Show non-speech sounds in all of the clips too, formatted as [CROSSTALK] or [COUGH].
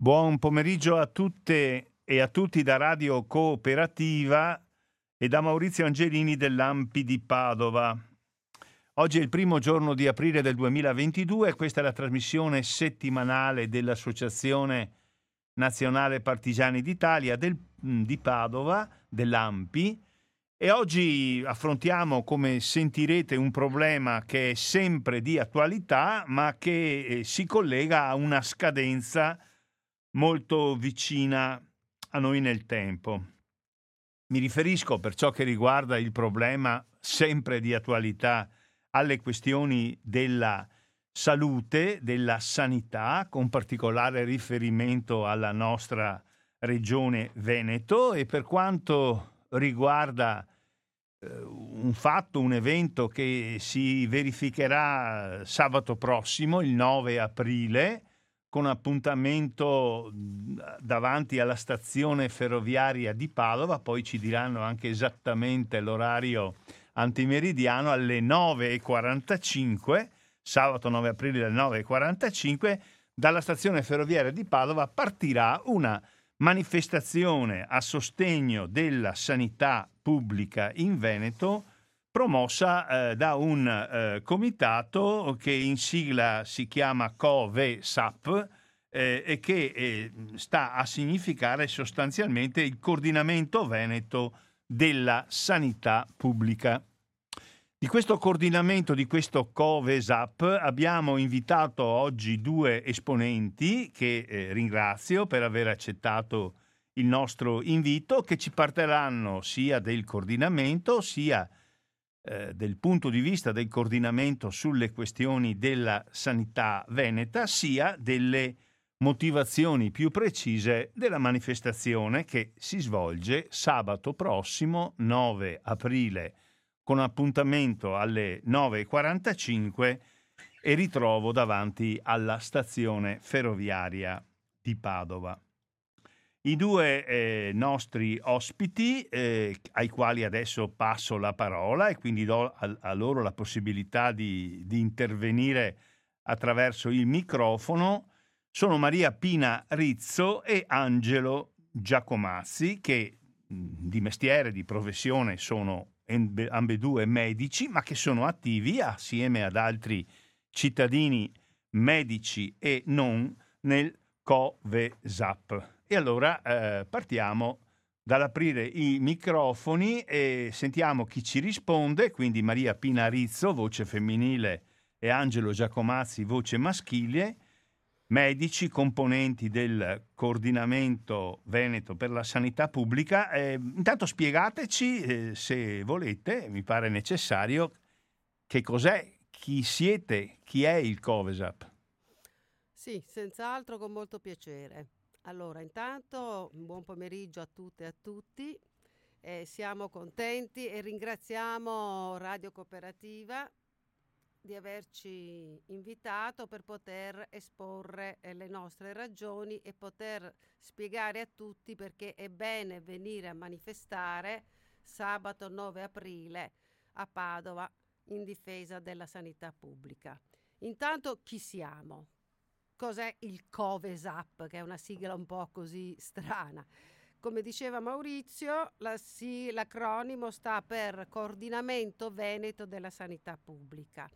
Buon pomeriggio a tutte e a tutti da Radio Cooperativa e da Maurizio Angelini dell'Ampi di Padova. Oggi è il primo giorno di aprile del 2022 e questa è la trasmissione settimanale dell'Associazione Nazionale Partigiani d'Italia del, di Padova, dell'Ampi, e oggi affrontiamo, come sentirete, un problema che è sempre di attualità, ma che eh, si collega a una scadenza molto vicina a noi nel tempo. Mi riferisco per ciò che riguarda il problema sempre di attualità alle questioni della salute, della sanità, con particolare riferimento alla nostra regione Veneto e per quanto riguarda eh, un fatto, un evento che si verificherà sabato prossimo, il 9 aprile, con appuntamento davanti alla stazione ferroviaria di Padova, poi ci diranno anche esattamente l'orario antimeridiano alle 9.45, sabato 9 aprile alle 9.45, dalla stazione ferroviaria di Padova partirà una manifestazione a sostegno della sanità pubblica in Veneto promossa eh, da un eh, comitato che in sigla si chiama COVE-SAP eh, e che eh, sta a significare sostanzialmente il coordinamento veneto della sanità pubblica. Di questo coordinamento, di questo COVE-SAP, abbiamo invitato oggi due esponenti che eh, ringrazio per aver accettato il nostro invito, che ci parleranno sia del coordinamento sia eh, del punto di vista del coordinamento sulle questioni della sanità veneta, sia delle motivazioni più precise della manifestazione che si svolge sabato prossimo 9 aprile con appuntamento alle 9.45 e ritrovo davanti alla stazione ferroviaria di Padova. I due eh, nostri ospiti, eh, ai quali adesso passo la parola e quindi do a, a loro la possibilità di, di, intervenire attraverso il microfono, sono Maria Pina Rizzo e Angelo Giacomazzi, che di mestiere, di professione sono ambedue medici, ma che sono attivi assieme ad altri cittadini medici e non nel COVESAP. E allora eh, partiamo dall'aprire i microfoni e sentiamo chi ci risponde, quindi Maria Pinarizzo, voce femminile, e Angelo Giacomazzi, voce maschile, medici, componenti del coordinamento Veneto per la sanità pubblica. Eh, intanto spiegateci, eh, se volete, mi pare necessario, che cos'è, chi siete, chi è il Covesap. Sì, senz'altro con molto piacere. Allora, intanto buon pomeriggio a tutte e a tutti. Eh, siamo contenti e ringraziamo Radio Cooperativa di averci invitato per poter esporre eh, le nostre ragioni e poter spiegare a tutti perché è bene venire a manifestare sabato 9 aprile a Padova in difesa della sanità pubblica. Intanto chi siamo? Cos'è il COVESAP, che è una sigla un po' così strana. Come diceva Maurizio, la, sì, l'acronimo sta per Coordinamento Veneto della Sanità Pubblica.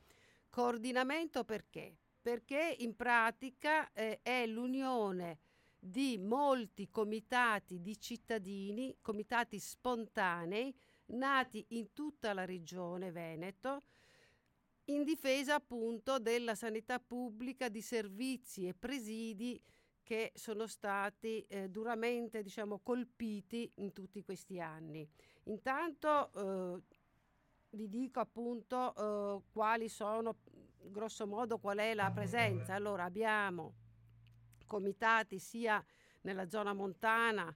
Coordinamento perché? Perché in pratica eh, è l'unione di molti comitati di cittadini, comitati spontanei, nati in tutta la regione Veneto, in difesa appunto della sanità pubblica, di servizi e presidi che sono stati eh, duramente diciamo, colpiti in tutti questi anni. Intanto eh, vi dico appunto eh, quali sono, grosso modo, qual è la presenza. Allora abbiamo comitati sia nella zona montana,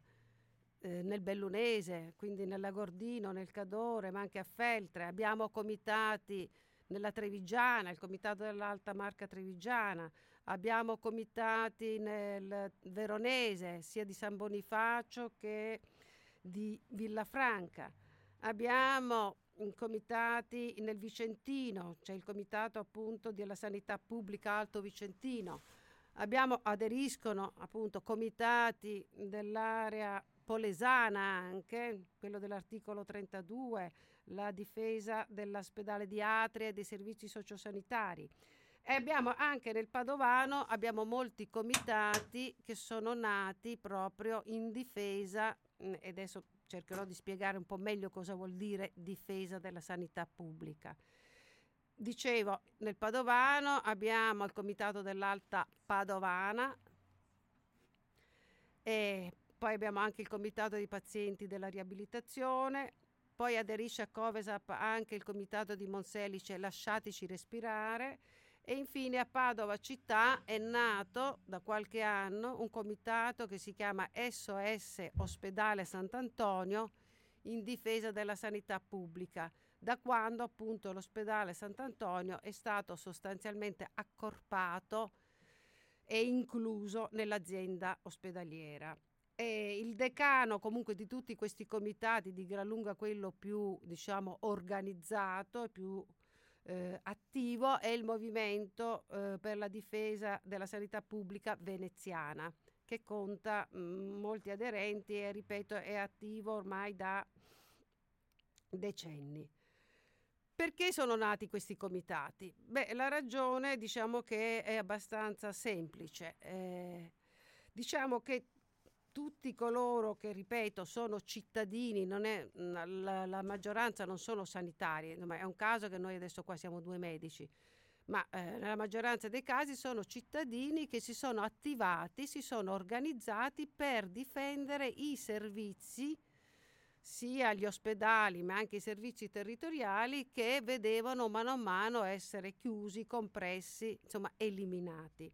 eh, nel Bellunese, quindi nella Gordino, nel Cadore, ma anche a Feltre. Abbiamo comitati nella Trevigiana, il comitato dell'Alta Marca Trevigiana, abbiamo comitati nel Veronese, sia di San Bonifacio che di Villafranca. Abbiamo comitati nel Vicentino, c'è il comitato appunto della sanità pubblica Alto Vicentino. Abbiamo, aderiscono appunto comitati dell'area polesana anche, quello dell'articolo 32, la difesa dell'ospedale di Atria e dei servizi sociosanitari. E abbiamo anche nel Padovano abbiamo molti comitati che sono nati proprio in difesa, mm, e adesso cercherò di spiegare un po' meglio cosa vuol dire difesa della sanità pubblica. Dicevo, nel Padovano abbiamo il comitato dell'Alta Padovana e poi abbiamo anche il comitato dei pazienti della riabilitazione, poi aderisce a Covesap anche il comitato di Monselice Lasciatici respirare e infine a Padova città è nato da qualche anno un comitato che si chiama SOS Ospedale Sant'Antonio in difesa della sanità pubblica, da quando appunto l'ospedale Sant'Antonio è stato sostanzialmente accorpato e incluso nell'azienda ospedaliera. E il decano comunque di tutti questi comitati, di gran lunga quello più diciamo organizzato e più eh, attivo è il movimento eh, per la difesa della sanità pubblica veneziana che conta mh, mm, molti aderenti e ripeto è attivo ormai da decenni. Perché sono nati questi comitati? Beh, la ragione diciamo che è abbastanza semplice. Eh, diciamo che tutti coloro che, ripeto, sono cittadini, è, la, la, maggioranza non sono sanitari, è un caso che noi adesso qua siamo due medici, ma eh, nella maggioranza dei casi sono cittadini che si sono attivati, si sono organizzati per difendere i servizi, sia gli ospedali ma anche i servizi territoriali che vedevano mano a mano essere chiusi, compressi, insomma eliminati.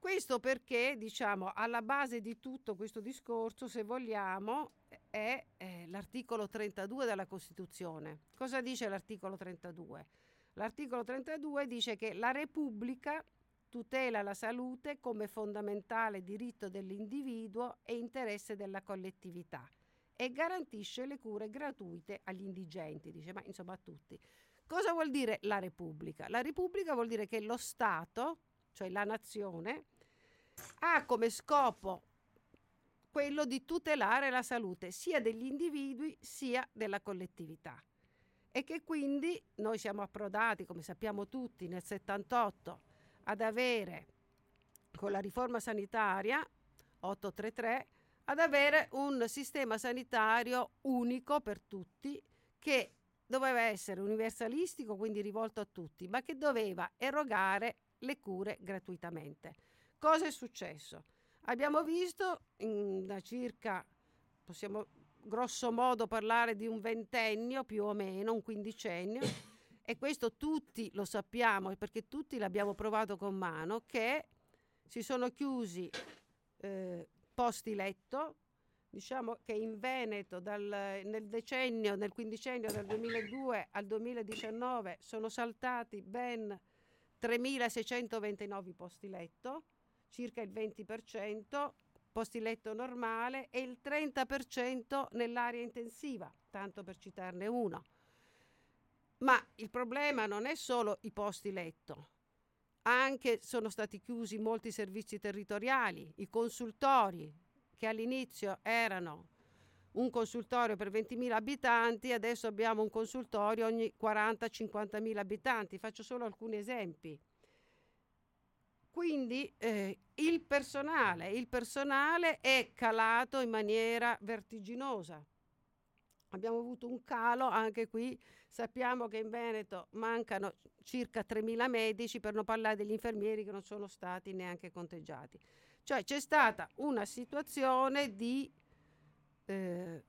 Questo perché, diciamo, alla base di tutto questo discorso, se vogliamo, è eh, l'articolo 32 della Costituzione. Cosa dice l'articolo 32? L'articolo 32 dice che la Repubblica tutela la salute come fondamentale diritto dell'individuo e interesse della collettività e garantisce le cure gratuite agli indigenti, dice, ma insomma a tutti. Cosa vuol dire la Repubblica? La Repubblica vuol dire che lo Stato cioè la nazione, ha come scopo quello di tutelare la salute sia degli individui sia della collettività. E che quindi noi siamo approdati, come sappiamo tutti, nel 78 ad avere con la riforma sanitaria 833 ad avere un sistema sanitario unico per tutti che doveva essere universalistico, quindi rivolto a tutti, ma che doveva erogare le cure gratuitamente. Cosa è successo? Abbiamo visto da circa, possiamo grosso modo parlare di un ventennio più o meno, un quindicennio, [COUGHS] e questo tutti lo sappiamo perché tutti l'abbiamo provato con mano, che si sono chiusi eh, posti letto, diciamo che in Veneto dal, nel decennio, nel quindicennio dal 2002 al 2019 sono saltati ben 3.629 posti letto, circa il 20%, posti letto normale e il 30% nell'area intensiva, tanto per citarne uno. Ma il problema non è solo i posti letto, anche sono stati chiusi molti servizi territoriali, i consultori che all'inizio erano un consultorio per 20.000 abitanti, adesso abbiamo un consultorio ogni 40-50.000 abitanti. Faccio solo alcuni esempi. Quindi eh, il, personale, il personale è calato in maniera vertiginosa. Abbiamo avuto un calo anche qui, sappiamo che in Veneto mancano circa 3.000 medici, per non parlare degli infermieri che non sono stati neanche conteggiati. Cioè c'è stata una situazione di eh,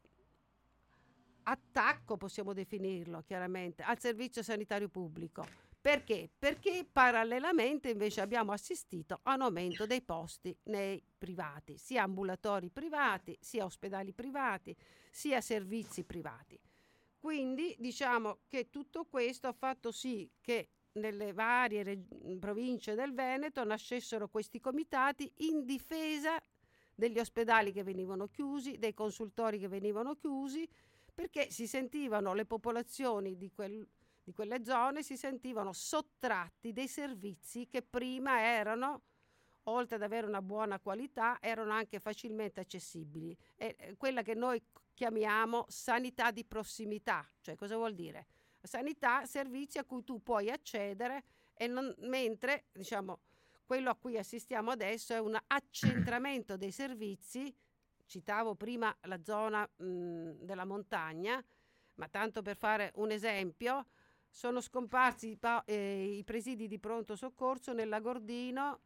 attacco, possiamo definirlo chiaramente, al servizio sanitario pubblico. Perché? Perché parallelamente invece abbiamo assistito a un aumento dei posti nei privati, sia ambulatori privati, sia ospedali privati, sia servizi privati. Quindi diciamo che tutto questo ha fatto sì che nelle varie reg- province del Veneto nascessero questi comitati in difesa degli ospedali che venivano chiusi, dei consultori che venivano chiusi, perché si sentivano le popolazioni di, quel, di quelle zone si sentivano sottratti dei servizi che prima erano oltre ad avere una buona qualità, erano anche facilmente accessibili. È quella che noi chiamiamo sanità di prossimità. Cioè, cosa vuol dire? Sanità, servizi a cui tu puoi accedere e non, mentre, diciamo, quello a cui assistiamo adesso è un accentramento dei servizi. Citavo prima la zona mh, della montagna, ma tanto per fare un esempio, sono scomparsi i, pa- eh, i presidi di pronto soccorso nella Gordino,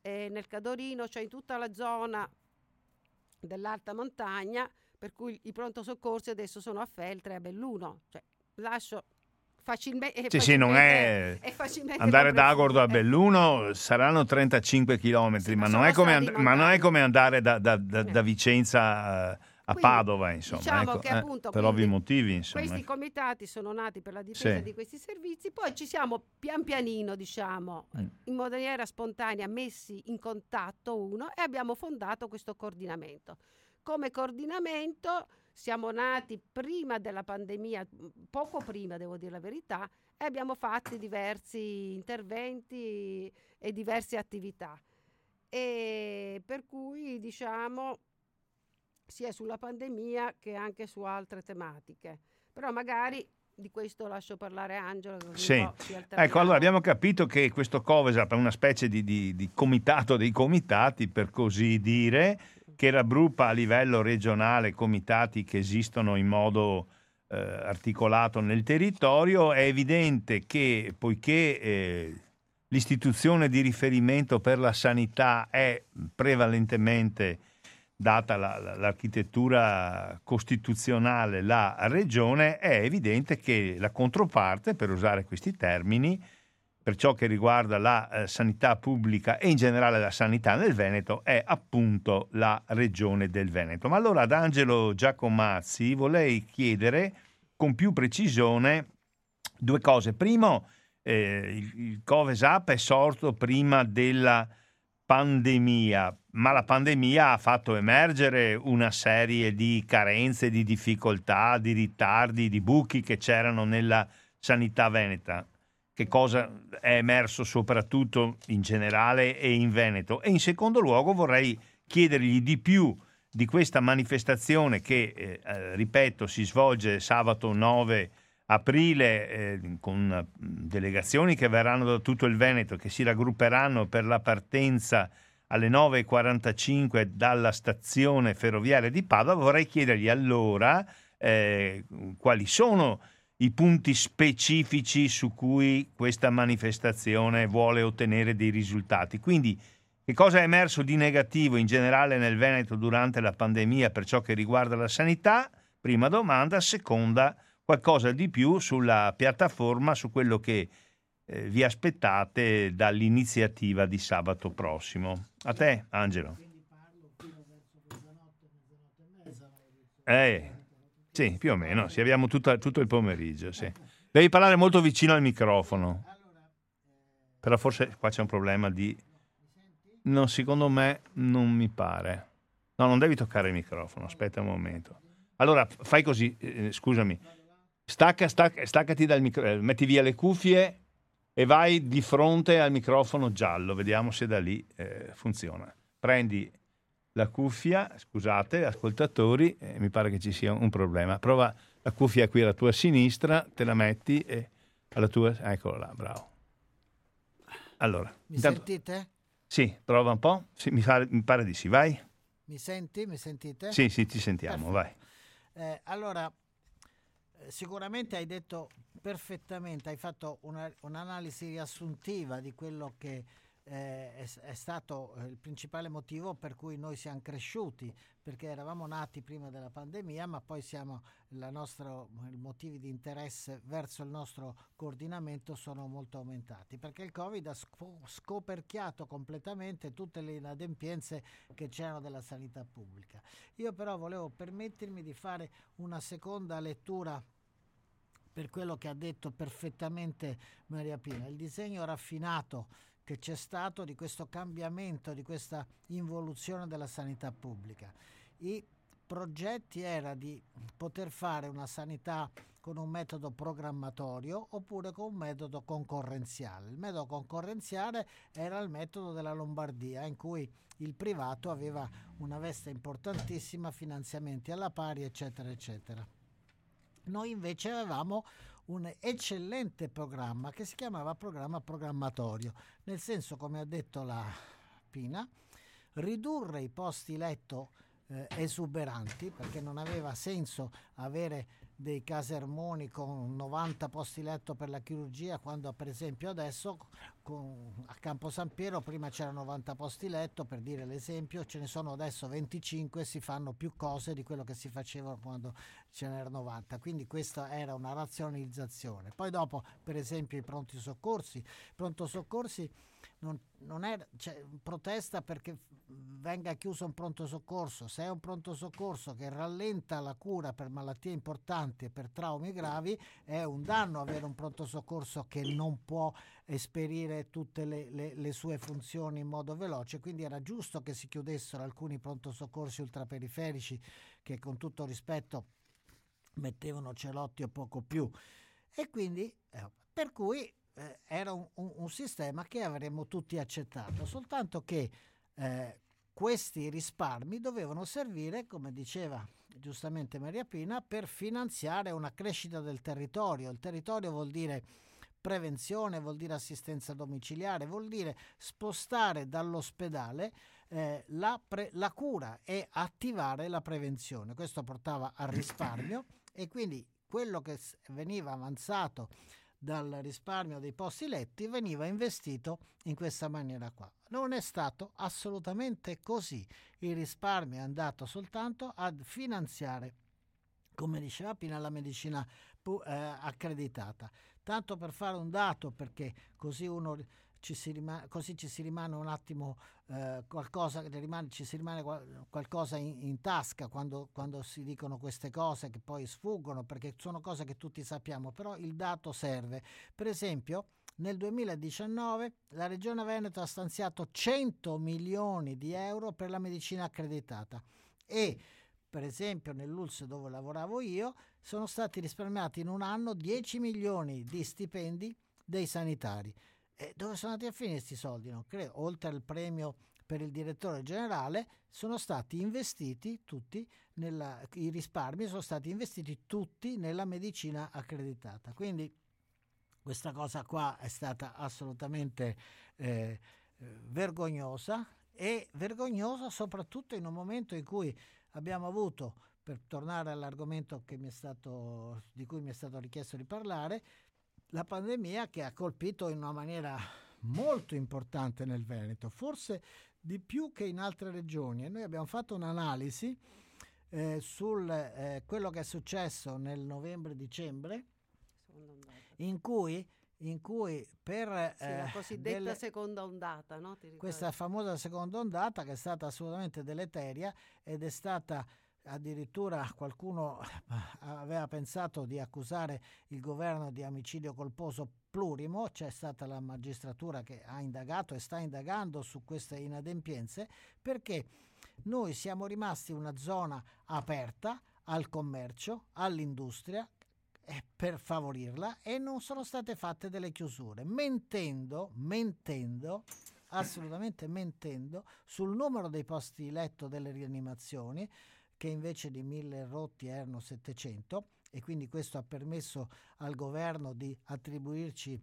eh, nel Cadorino, cioè in tutta la zona dell'alta montagna, per cui i pronto soccorsi adesso sono a Feltre e a Belluno. Cioè, lascio facilmente... Sì, sì, non è... è andare da Agordo a Belluno saranno 35 km, sì, ma, non come and- ma, non è come andare da, da, da, da Vicenza... Uh, a quindi, Padova, insomma, diciamo ecco, che, appunto, eh, per ovvi motivi. Insomma, questi ecco. comitati sono nati per la difesa sì. di questi servizi, poi ci siamo pian pianino, diciamo, mm. in maniera spontanea messi in contatto uno e abbiamo fondato questo coordinamento. Come coordinamento siamo nati prima della pandemia, poco prima devo dire la verità, e abbiamo fatto diversi interventi e diverse attività. E per cui diciamo sia sulla pandemia che anche su altre tematiche. Però magari di questo lascio parlare Angelo. Sì. Ecco, allora abbiamo capito che questo Covesap è una specie di, di, di, comitato dei comitati, per così dire, che raggruppa a livello regionale comitati che esistono in modo eh, articolato nel territorio. È evidente che poiché eh, l'istituzione di riferimento per la sanità è prevalentemente data la, l'architettura costituzionale, la regione, è evidente che la controparte, per usare questi termini, per ciò che riguarda la eh, sanità pubblica e in generale la sanità nel Veneto, è appunto la regione del Veneto. Ma allora ad Angelo Giacomazzi vorrei chiedere con più precisione due cose. Primo, eh, il, Covesap è sorto prima della pandemia, ma la pandemia ha fatto emergere una serie di carenze, di difficoltà, di ritardi, di buchi che c'erano nella sanità veneta. Che cosa è emerso soprattutto in generale e in Veneto? E in secondo luogo vorrei chiedergli di più di questa manifestazione che, eh, eh ripeto, si svolge sabato 9 aprile eh, con delegazioni che verranno da tutto il Veneto, che si raggrupperanno per la partenza alle 9.45 dalla stazione ferroviaria di Padova, vorrei chiedergli allora eh, quali sono i punti specifici su cui questa manifestazione vuole ottenere dei risultati. Quindi che cosa è emerso di negativo in generale nel Veneto durante la pandemia per ciò che riguarda la sanità? Prima domanda. Seconda, qualcosa di più sulla piattaforma, su quello che eh, vi aspettate dall'iniziativa di sabato prossimo. A te, Angelo. Eh, sì, più o meno, sì, abbiamo tutta, tutto il pomeriggio. Sì. Devi parlare molto vicino al microfono. Però forse qua c'è un problema di... No, secondo me non mi pare. No, non devi toccare il microfono, aspetta un momento. Allora, fai così, eh, scusami Stacca, stacca, staccati dal microfono, eh, metti via le cuffie e vai di fronte al microfono giallo, vediamo se da lì eh, funziona. Prendi la cuffia, scusate, ascoltatori, eh, mi pare che ci sia un problema. Prova la cuffia qui alla tua sinistra, te la metti e alla tua... Eccola là, bravo. Allora. Mi intanto... sentite? Sì, prova un po'. Sì, mi, fa... mi, pare di sì, vai. Mi senti? Mi sentite? Sì, sì, ti sentiamo, Perfetto. vai. Eh, allora, sicuramente hai detto perfettamente, hai fatto una, un'analisi riassuntiva di quello che eh, è, è, stato il principale motivo per cui noi siamo cresciuti, perché eravamo nati prima della pandemia, ma poi siamo, nostro, i motivi di interesse verso il nostro coordinamento sono molto aumentati, perché il Covid ha scoperchiato completamente tutte le inadempienze che c'erano della sanità pubblica. Io però volevo permettermi di fare una seconda lettura per quello che ha detto perfettamente Maria Pina. Il disegno raffinato che c'è stato di questo cambiamento, di questa involuzione della sanità pubblica. I progetti era di poter fare una sanità con un metodo programmatorio oppure con un metodo concorrenziale. Il metodo concorrenziale era il metodo della Lombardia in cui il privato aveva una veste importantissima, finanziamenti alla pari, eccetera, eccetera. Noi invece avevamo un eccellente programma che si chiamava programma programmatorio, nel senso, come ha detto la Pina, ridurre i posti letto eh, esuberanti perché non aveva senso avere dei casermoni con 90 posti letto per la chirurgia, quando per esempio adesso con, a Campo San Piero prima c'erano 90 posti letto, per dire l'esempio, ce ne sono adesso 25 e si fanno più cose di quello che si faceva quando ce n'erano 90. Quindi questa era una razionalizzazione. Poi dopo, per esempio, i pronti soccorsi, pronto soccorsi non, non è cioè, protesta perché venga chiuso un pronto soccorso. Se è un pronto soccorso che rallenta la cura per malattie importanti e per traumi gravi, è un danno avere un pronto soccorso che non può esperire tutte le, le, le sue funzioni in modo veloce. Quindi era giusto che si chiudessero alcuni pronto soccorsi ultraperiferici che con tutto rispetto mettevano celotti o poco più. E quindi, eh, per cui eh, era un, un, un, sistema che avremmo tutti accettato, soltanto che eh, questi risparmi dovevano servire, come diceva giustamente Maria Pina, per finanziare una crescita del territorio. Il territorio vuol dire prevenzione, vuol dire assistenza domiciliare, vuol dire spostare dall'ospedale eh, la, pre- la cura e attivare la prevenzione. Questo portava al risparmio e quindi quello che veniva avanzato dal risparmio dei posti letti veniva investito in questa maniera qua. Non è stato assolutamente così. Il risparmio è andato soltanto a finanziare, come diceva Pina, la medicina eh, accreditata. Tanto per fare un dato, perché così uno ci si rimane, così ci si rimane un attimo eh, qualcosa, rimane, ci si rimane qualcosa in, in tasca quando, quando, si dicono queste cose che poi sfuggono perché sono cose che tutti sappiamo, però il dato serve. Per esempio, nel 2019 la Regione Veneto ha stanziato 100 milioni di euro per la medicina accreditata e per esempio nell'ULS dove lavoravo io sono stati risparmiati in un anno 10 milioni di stipendi dei sanitari. E dove sono andati a finire questi soldi? Non credo. Oltre al premio per il direttore generale, sono stati investiti tutti, nella, i risparmi sono stati investiti tutti nella medicina accreditata. Quindi questa cosa qua è stata assolutamente eh, vergognosa e vergognosa soprattutto in un momento in cui abbiamo avuto, per tornare all'argomento stato, di cui mi è stato richiesto di parlare, la pandemia che ha colpito in una maniera molto importante nel Veneto, forse di più che in altre regioni. E noi abbiamo fatto un'analisi eh, su eh, quello che è successo nel novembre-dicembre, in cui, in cui per... Sì, la eh, cosiddetta delle, seconda ondata, no? questa famosa seconda ondata che è stata assolutamente deleteria ed è stata addirittura qualcuno aveva pensato di accusare il governo di omicidio colposo plurimo, c'è stata la magistratura che ha indagato e sta indagando su queste inadempienze perché noi siamo rimasti una zona aperta al commercio, all'industria eh, per favorirla e non sono state fatte delle chiusure, mentendo, mentendo assolutamente mentendo sul numero dei posti letto delle rianimazioni che invece di 1000 rotti erano 700 e quindi questo ha permesso al governo di attribuirci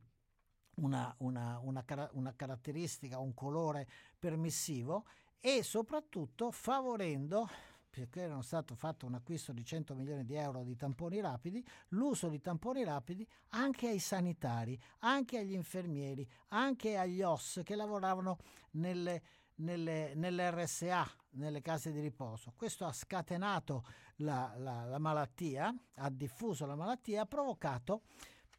una, una, una, una caratteristica, un colore permissivo e soprattutto favorendo perché era stato fatto un acquisto di 100 milioni di euro di tamponi rapidi, l'uso di tamponi rapidi anche ai sanitari, anche agli infermieri, anche agli OS che lavoravano nelle, nelle, nelle nelle case di riposo. Questo ha scatenato la, la, la malattia, ha diffuso la malattia, ha provocato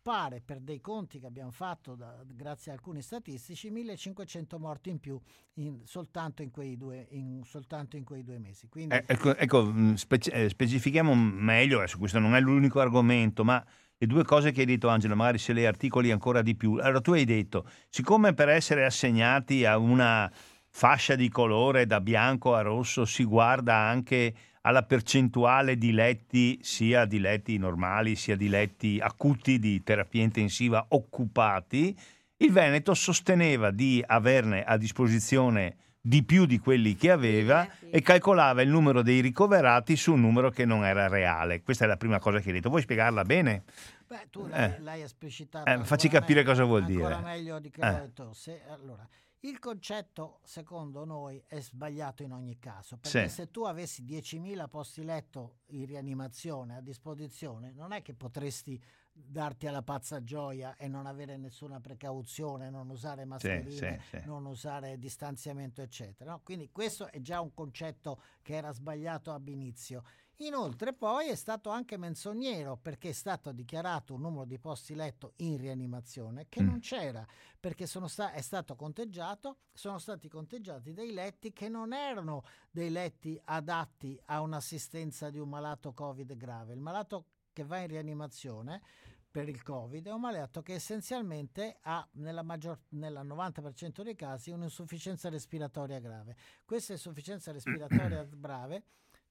pare per dei conti che abbiamo fatto da, grazie a alcuni statistici 1500 morti in più in, soltanto, in quei due, in, soltanto in quei due mesi. Quindi... Eh, ecco, ecco mm, speci- eh, specifichiamo meglio, adesso questo non è l'unico argomento, ma le due cose che hai detto Angelo, magari se le articoli ancora di più. Allora tu hai detto, siccome per essere assegnati a una fascia di colore da bianco a rosso si guarda anche alla percentuale di letti, sia di letti normali, sia di letti acuti di terapia intensiva occupati, il Veneto sosteneva di averne a disposizione di più di quelli che aveva e calcolava il numero dei ricoverati su un numero che non era reale. Questa è la prima cosa che hai detto. Vuoi spiegarla bene? Beh, tu l'hai, Eh. l'hai esplicitato. Eh, facci capire meglio- cosa vuol ancora dire. meglio di che Eh. detto. Se- allora, il concetto, secondo noi, è sbagliato in ogni caso. Perché Sì. se tu avessi 10.000 posti letto in rianimazione a disposizione, non è che potresti darti alla pazza gioia e non avere nessuna precauzione, non usare mascherine, sì, sì. non usare distanziamento, eccetera. no? Quindi questo è già un concetto che era sbagliato ab inizio. Inoltre poi è stato anche menzognero perché è stato dichiarato un numero di posti letto in rianimazione che Mm. non c'era, perché sono sta- è stato conteggiato, sono stati conteggiati dei letti che non erano dei letti adatti a un'assistenza di un malato Covid grave. Il malato che va in rianimazione per il Covid è un malato che essenzialmente ha nella maggior, nel 90% dei casi un'insufficienza respiratoria grave. Questa insufficienza [CLEARS THROAT] respiratoria grave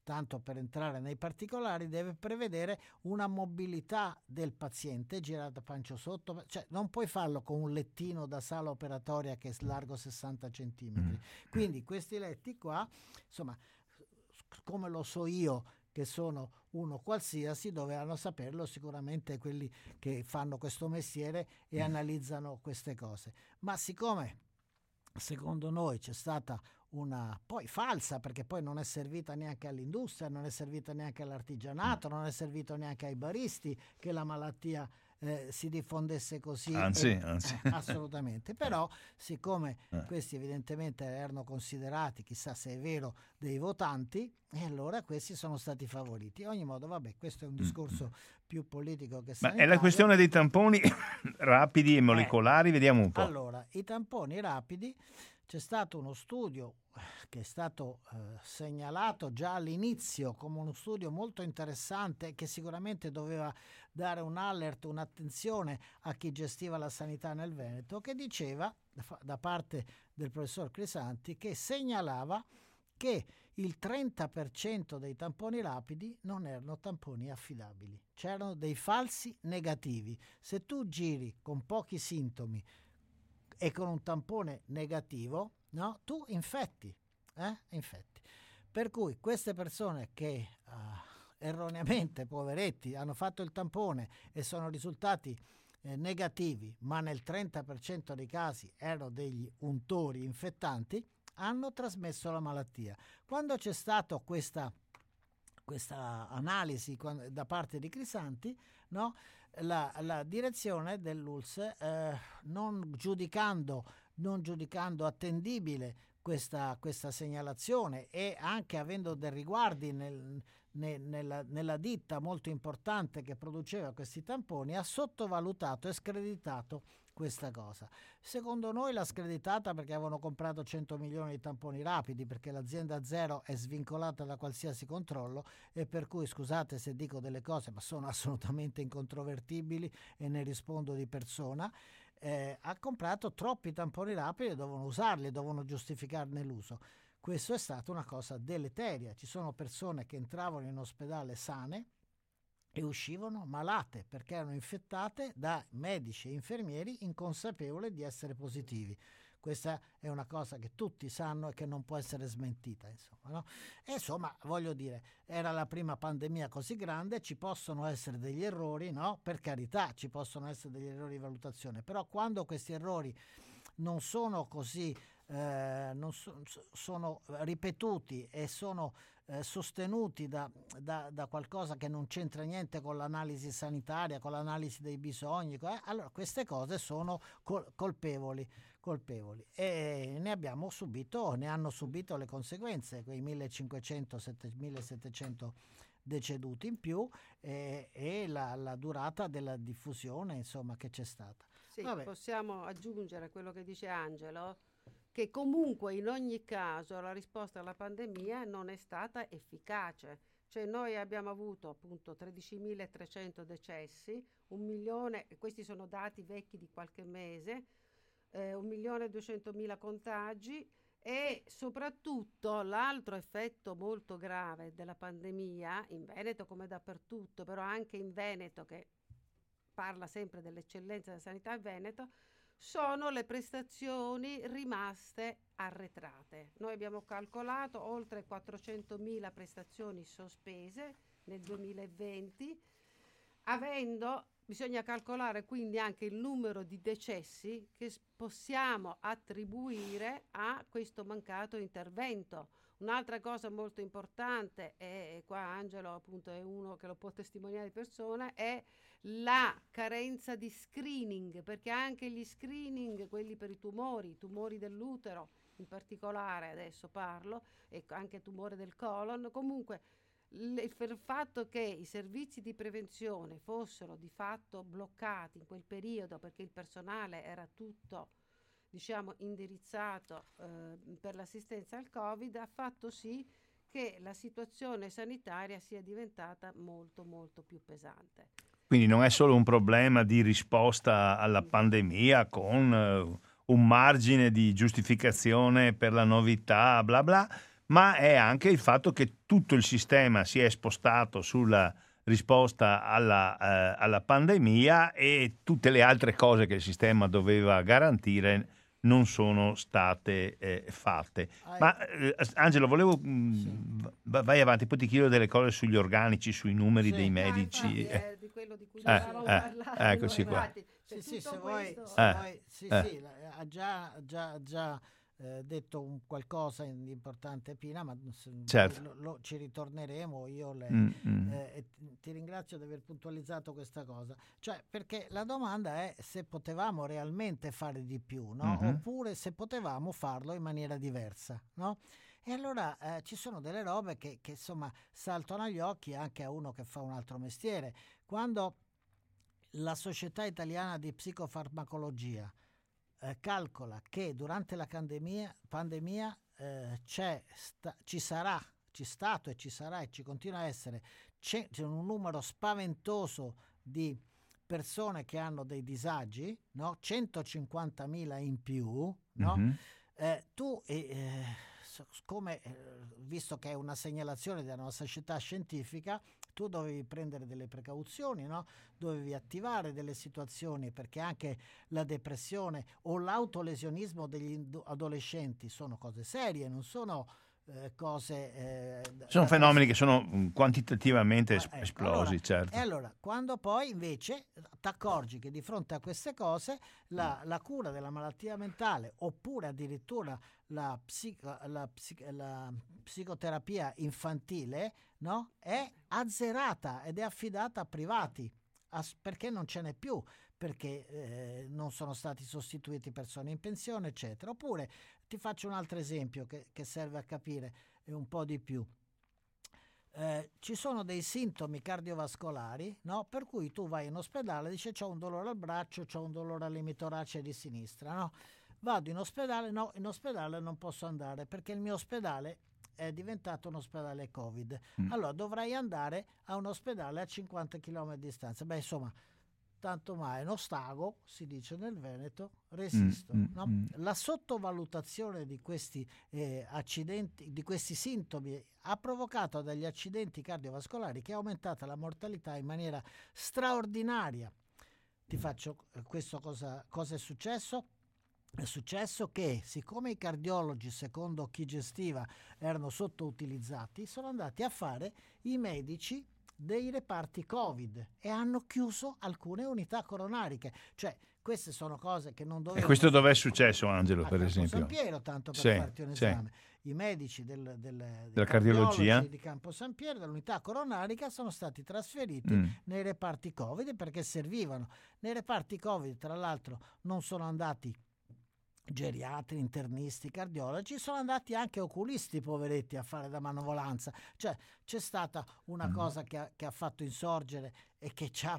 tanto per entrare nei particolari, deve prevedere una mobilità del paziente girata pancia sotto, cioè non puoi farlo con un lettino da sala operatoria che è largo 60 cm. Mm. Quindi questi letti qua, insomma, come lo so io che sono uno qualsiasi, dovevano saperlo sicuramente quelli che fanno questo mestiere e analizzano queste cose. Ma siccome secondo noi c'è stata una poi falsa perché poi non è servita neanche all'industria, non è servita neanche all'artigianato, non è servito neanche ai baristi che la malattia eh, si diffondesse così. Anzi, e- anzi. eh, [LAUGHS] assolutamente. Però, siccome [LAUGHS] Eh. questi evidentemente erano considerati, chissà se è vero, dei votanti, e allora questi sono stati favoriti. In ogni modo, vabbè, questo è un discorso più politico che Mm, Ma è sanitario. la questione dei tamponi [LAUGHS] rapidi e molecolari, vediamo un po'. Allora, i tamponi rapidi, c'è stato uno studio eh, che è stato eh, segnalato già all'inizio come uno studio molto interessante che sicuramente doveva dare un alert, un'attenzione a chi gestiva la sanità nel Veneto, che diceva da, parte del professor Crisanti che segnalava che il 30% dei tamponi rapidi non erano tamponi affidabili, c'erano dei falsi negativi. Se tu giri con pochi sintomi e con un tampone negativo, no, tu infetti, eh? infetti. Per cui queste persone che ah, erroneamente, poveretti, hanno fatto il tampone e sono risultati eh, negativi, ma nel 30% dei casi erano degli untori infettanti, hanno trasmesso la malattia. Quando c'è stata questa, questa analisi da parte di Crisanti, no, la, la direzione dell'ULS, eh, non, giudicando, non giudicando attendibile questa, questa segnalazione e anche avendo dei riguardi nel, ne- nella, nella ditta molto importante che produceva questi tamponi, ha sottovalutato e screditato questa cosa. Secondo noi l'ha screditata perché avevano comprato 100 milioni di tamponi rapidi, perché l'azienda zero è svincolata da qualsiasi controllo e per cui scusate se dico delle cose, ma sono [LAUGHS] assolutamente incontrovertibili e ne rispondo di persona. eh, ha comprato troppi tamponi rapidi e devono usarli, devono giustificarne l'uso. Questo è stata una cosa deleteria. Ci sono persone che entravano in ospedale sane e uscivano malate perché erano infettate da medici e infermieri inconsapevoli di essere positivi. Questa è una cosa che tutti sanno e che non può essere smentita. Insomma, no? E insomma, voglio dire, era la prima pandemia così grande, ci possono essere degli errori, no? Per carità, ci possono essere degli errori di valutazione, però quando questi errori non sono così, eh, non so- sono ripetuti e sono eh, sostenuti da, da- da qualcosa che non c'entra niente con l'analisi sanitaria, con l'analisi dei bisogni, eh, allora queste cose sono col- colpevoli, colpevoli. E ne abbiamo subito, ne hanno subito le conseguenze, quei 1500, 1700 deceduti in più eh, e la, la durata della diffusione insomma che c'è stata. Sì, possiamo aggiungere quello che dice Angelo, che comunque in ogni caso la risposta alla pandemia non è stata efficace. Cioè noi abbiamo avuto appunto 13.300 decessi, un milione, questi sono dati vecchi di qualche mese, eh, 1.200.000 contagi E soprattutto l'altro effetto molto grave della pandemia, in Veneto come dappertutto, però anche in Veneto che parla sempre dell'eccellenza della sanità in Veneto, sono le prestazioni rimaste arretrate. Noi abbiamo calcolato oltre 400.000 prestazioni sospese nel 2020, avendo bisogna calcolare quindi anche il numero di decessi che possiamo attribuire a questo mancato intervento. Un'altra cosa molto importante, e qua Angelo appunto è uno che lo può testimoniare di persona, è la carenza di screening, perché anche gli screening, quelli per i tumori, i tumori dell'utero in particolare, adesso parlo, e anche tumore del colon, comunque il fatto che i servizi di prevenzione fossero di fatto bloccati in quel periodo perché il personale era tutto diciamo indirizzato eh, per l'assistenza al Covid ha fatto sì che la situazione sanitaria sia diventata molto molto più pesante. Quindi non è solo un problema di risposta alla pandemia con uh, un margine di giustificazione per la novità, bla bla, ma è anche il fatto che tutto il sistema si è spostato sulla risposta alla, uh, alla pandemia e tutte le altre cose che il sistema doveva garantire non sono state eh, fatte. Ma eh, Angelo, volevo... Mh, mm, sì. Vai avanti, poi ti chiedo delle cose sugli organici, sui numeri sì. dei medici. Ah, infatti, eh, di quello di cui eh, eh, parlare. Eccoci qua. Sì, sì, se vuoi, se vuoi, sì, sì, ha già, già, già eh, detto un qualcosa di importante Pina, ma certo. lo, lo, ci ritorneremo. Io le, mm, mm. Eh, ti ringrazio di aver puntualizzato questa cosa. Cioè, perché la domanda è se potevamo realmente fare di più, no? mm-hmm. oppure se potevamo farlo in maniera diversa. No? E allora eh, ci sono delle robe che, che insomma saltano agli occhi anche a uno che fa un altro mestiere. Quando la Società Italiana di Psicofarmacologia eh, calcola che durante la pandemia, pandemia eh, sta, ci sarà, ci stato e ci sarà e ci continua a essere c'è, c'è un numero spaventoso di persone che hanno dei disagi, no? 150.000 in più, no? mm-hmm. eh, tu eh, come, eh, visto che è una segnalazione della nostra società scientifica, tu dovevi prendere delle precauzioni, no? dovevi attivare delle situazioni perché anche la depressione o l'autolesionismo degli adolescenti sono cose serie, non sono eh, cose... Eh, sono fenomeni che sono mm, quantitativamente es- ecco, esplosi, allora, certo. E allora, quando poi invece ti accorgi che di fronte a queste cose la, la cura della malattia mentale oppure addirittura la, psico, la, psico, la psicoterapia infantile no? è azzerata ed è affidata a privati perché non ce n'è più perché eh, non sono stati sostituiti persone in pensione, eccetera. Oppure ti faccio un altro esempio che, che serve a capire un po' di più. Eh, ci sono dei sintomi cardiovascolari no? per cui tu vai in ospedale e dici ho un dolore al braccio, ho un dolore all'emitorace di sinistra. No? Vado in ospedale, no, in ospedale non posso andare perché il mio ospedale è diventato un ospedale Covid. Mm. Allora dovrei andare a un ospedale a 50 km di distanza. Beh, insomma, tanto mai non stago, si dice nel Veneto, resisto. Mm, mm, no? mm. La sottovalutazione di questi eh, accidenti, di questi sintomi ha provocato degli accidenti cardiovascolari che ha aumentato la mortalità in maniera straordinaria. Ti faccio eh, questo cosa, cosa è successo? È successo che, siccome i cardiologi, secondo chi gestiva, erano sottoutilizzati, sono andati a fare i medici dei reparti Covid e hanno chiuso alcune unità coronariche. Cioè, queste sono cose che non dovevano... E questo dove è successo, Angelo, per esempio? San Piero, tanto per sì, farti un esame. Sì. I medici del, del, della cardiologia di Campo San Piero, dell'unità coronarica, sono stati trasferiti mm. nei reparti Covid perché servivano. Nei reparti Covid, tra l'altro, non sono andati geriatri, internisti, cardiologi, sono andati anche oculisti, poveretti, a fare da manovolanza. Cioè c'è stata una mm. cosa che ha, che ha, fatto insorgere e che ci ha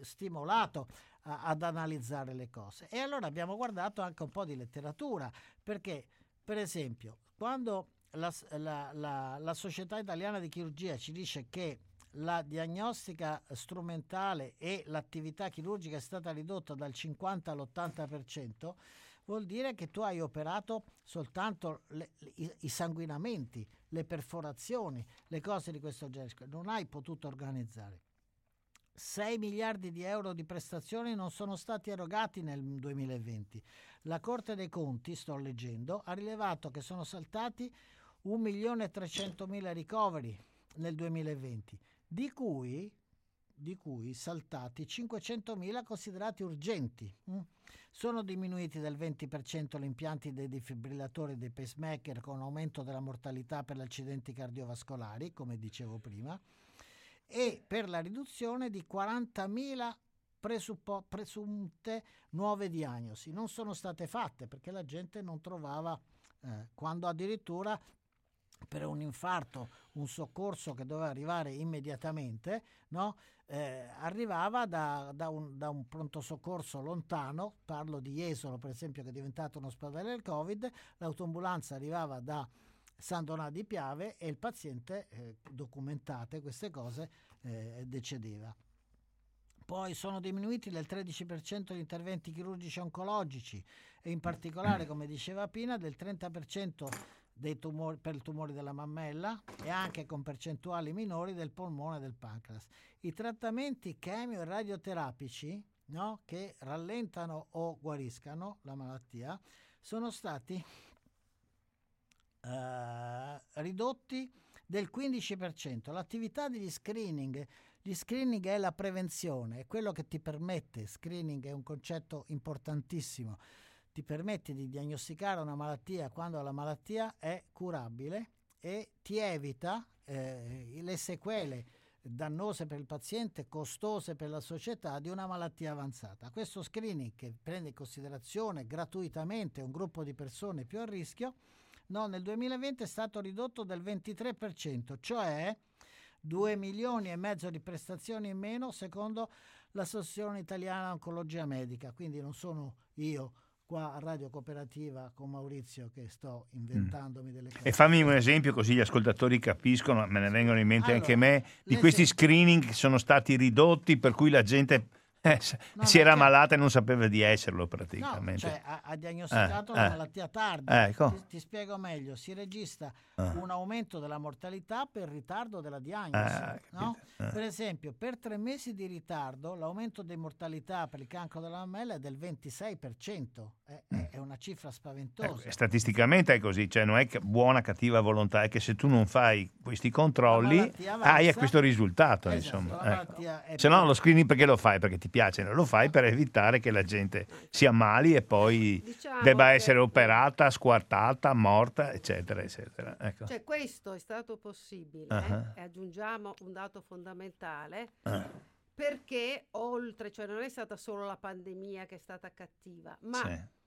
stimolato a, ad analizzare le cose. E allora abbiamo guardato anche un po' di letteratura, perché per esempio quando la, la, la, la Società Italiana di Chirurgia ci dice che la diagnostica strumentale e l'attività chirurgica è stata ridotta dal 50 all'80%, vuol dire che tu hai operato soltanto le, i, i, sanguinamenti, le perforazioni, le cose di questo genere, non hai potuto organizzare. 6 miliardi di euro di prestazioni non sono stati erogati nel 2020. La Corte dei Conti, sto leggendo, ha rilevato che sono saltati 1 milione e 300 mila ricoveri nel 2020, di cui, di cui saltati 500 mila considerati urgenti. Mm. Sono diminuiti del 20% gli impianti dei defibrillatori e dei pacemaker con aumento della mortalità per gli accidenti cardiovascolari, come dicevo prima e per la riduzione di 40.000 presuppo- presunte nuove diagnosi. Non sono state fatte perché la gente non trovava, eh, quando addirittura per un infarto, un soccorso che doveva arrivare immediatamente, no? eh, arrivava da, da, un, da, un, pronto soccorso lontano, parlo di Jesolo per esempio che è diventato un ospedale del Covid, l'autoambulanza arrivava da San Donato di Piave e il paziente, eh, documentate queste cose, eh, decedeva. Poi sono diminuiti del 13% gli interventi chirurgici oncologici e in particolare, come diceva Pina, del 30% dei tumori, per il tumore della mammella e anche con percentuali minori del polmone e del pancreas. I trattamenti chemio e radioterapici no, che rallentano o guariscano la malattia sono stati eh, ridotti del 15%. L'attività degli screening, gli screening è la prevenzione, è quello che ti permette, screening è un concetto importantissimo, ti permette di diagnosticare una malattia quando la malattia è curabile e ti evita eh, le sequele dannose per il paziente, costose per la società di una malattia avanzata. Questo screening che prende in considerazione gratuitamente un gruppo di persone più a rischio no, nel 2020 è stato ridotto del 23%, cioè 2 milioni e mezzo di prestazioni in meno secondo l'Associazione Italiana Oncologia Medica, quindi non sono io qua a Radio Cooperativa con Maurizio che sto inventandomi delle cose. E fammi un esempio così gli ascoltatori capiscono, me ne vengono in mente allora, anche me, di questi screening che sono stati ridotti per cui la gente eh, no, si era malata e non sapeva di esserlo praticamente. No, cioè, ha, ha diagnosticato eh, la eh, malattia tardi. Ecco. Ti, ti, spiego meglio, si registra eh. un aumento della mortalità per ritardo della diagnosi. No? Per esempio, per tre mesi di ritardo l'aumento di mortalità per il cancro della mammella è del 26%. È, mm. è una cifra spaventosa. Ecco, statisticamente è così, cioè non è buona cattiva volontà, è che se tu non fai questi controlli hai questo risultato. Esatto, insomma. Ecco. Se no lo screening perché lo fai? Perché ti piace, non lo fai per evitare che la gente si ammali e poi diciamo debba essere operata, squartata, morta, eccetera, eccetera. Ecco. Cioè questo è stato possibile, uh-huh. e aggiungiamo un dato fondamentale, uh. perché oltre, cioè non è stata solo la pandemia che è stata cattiva, ma... Sì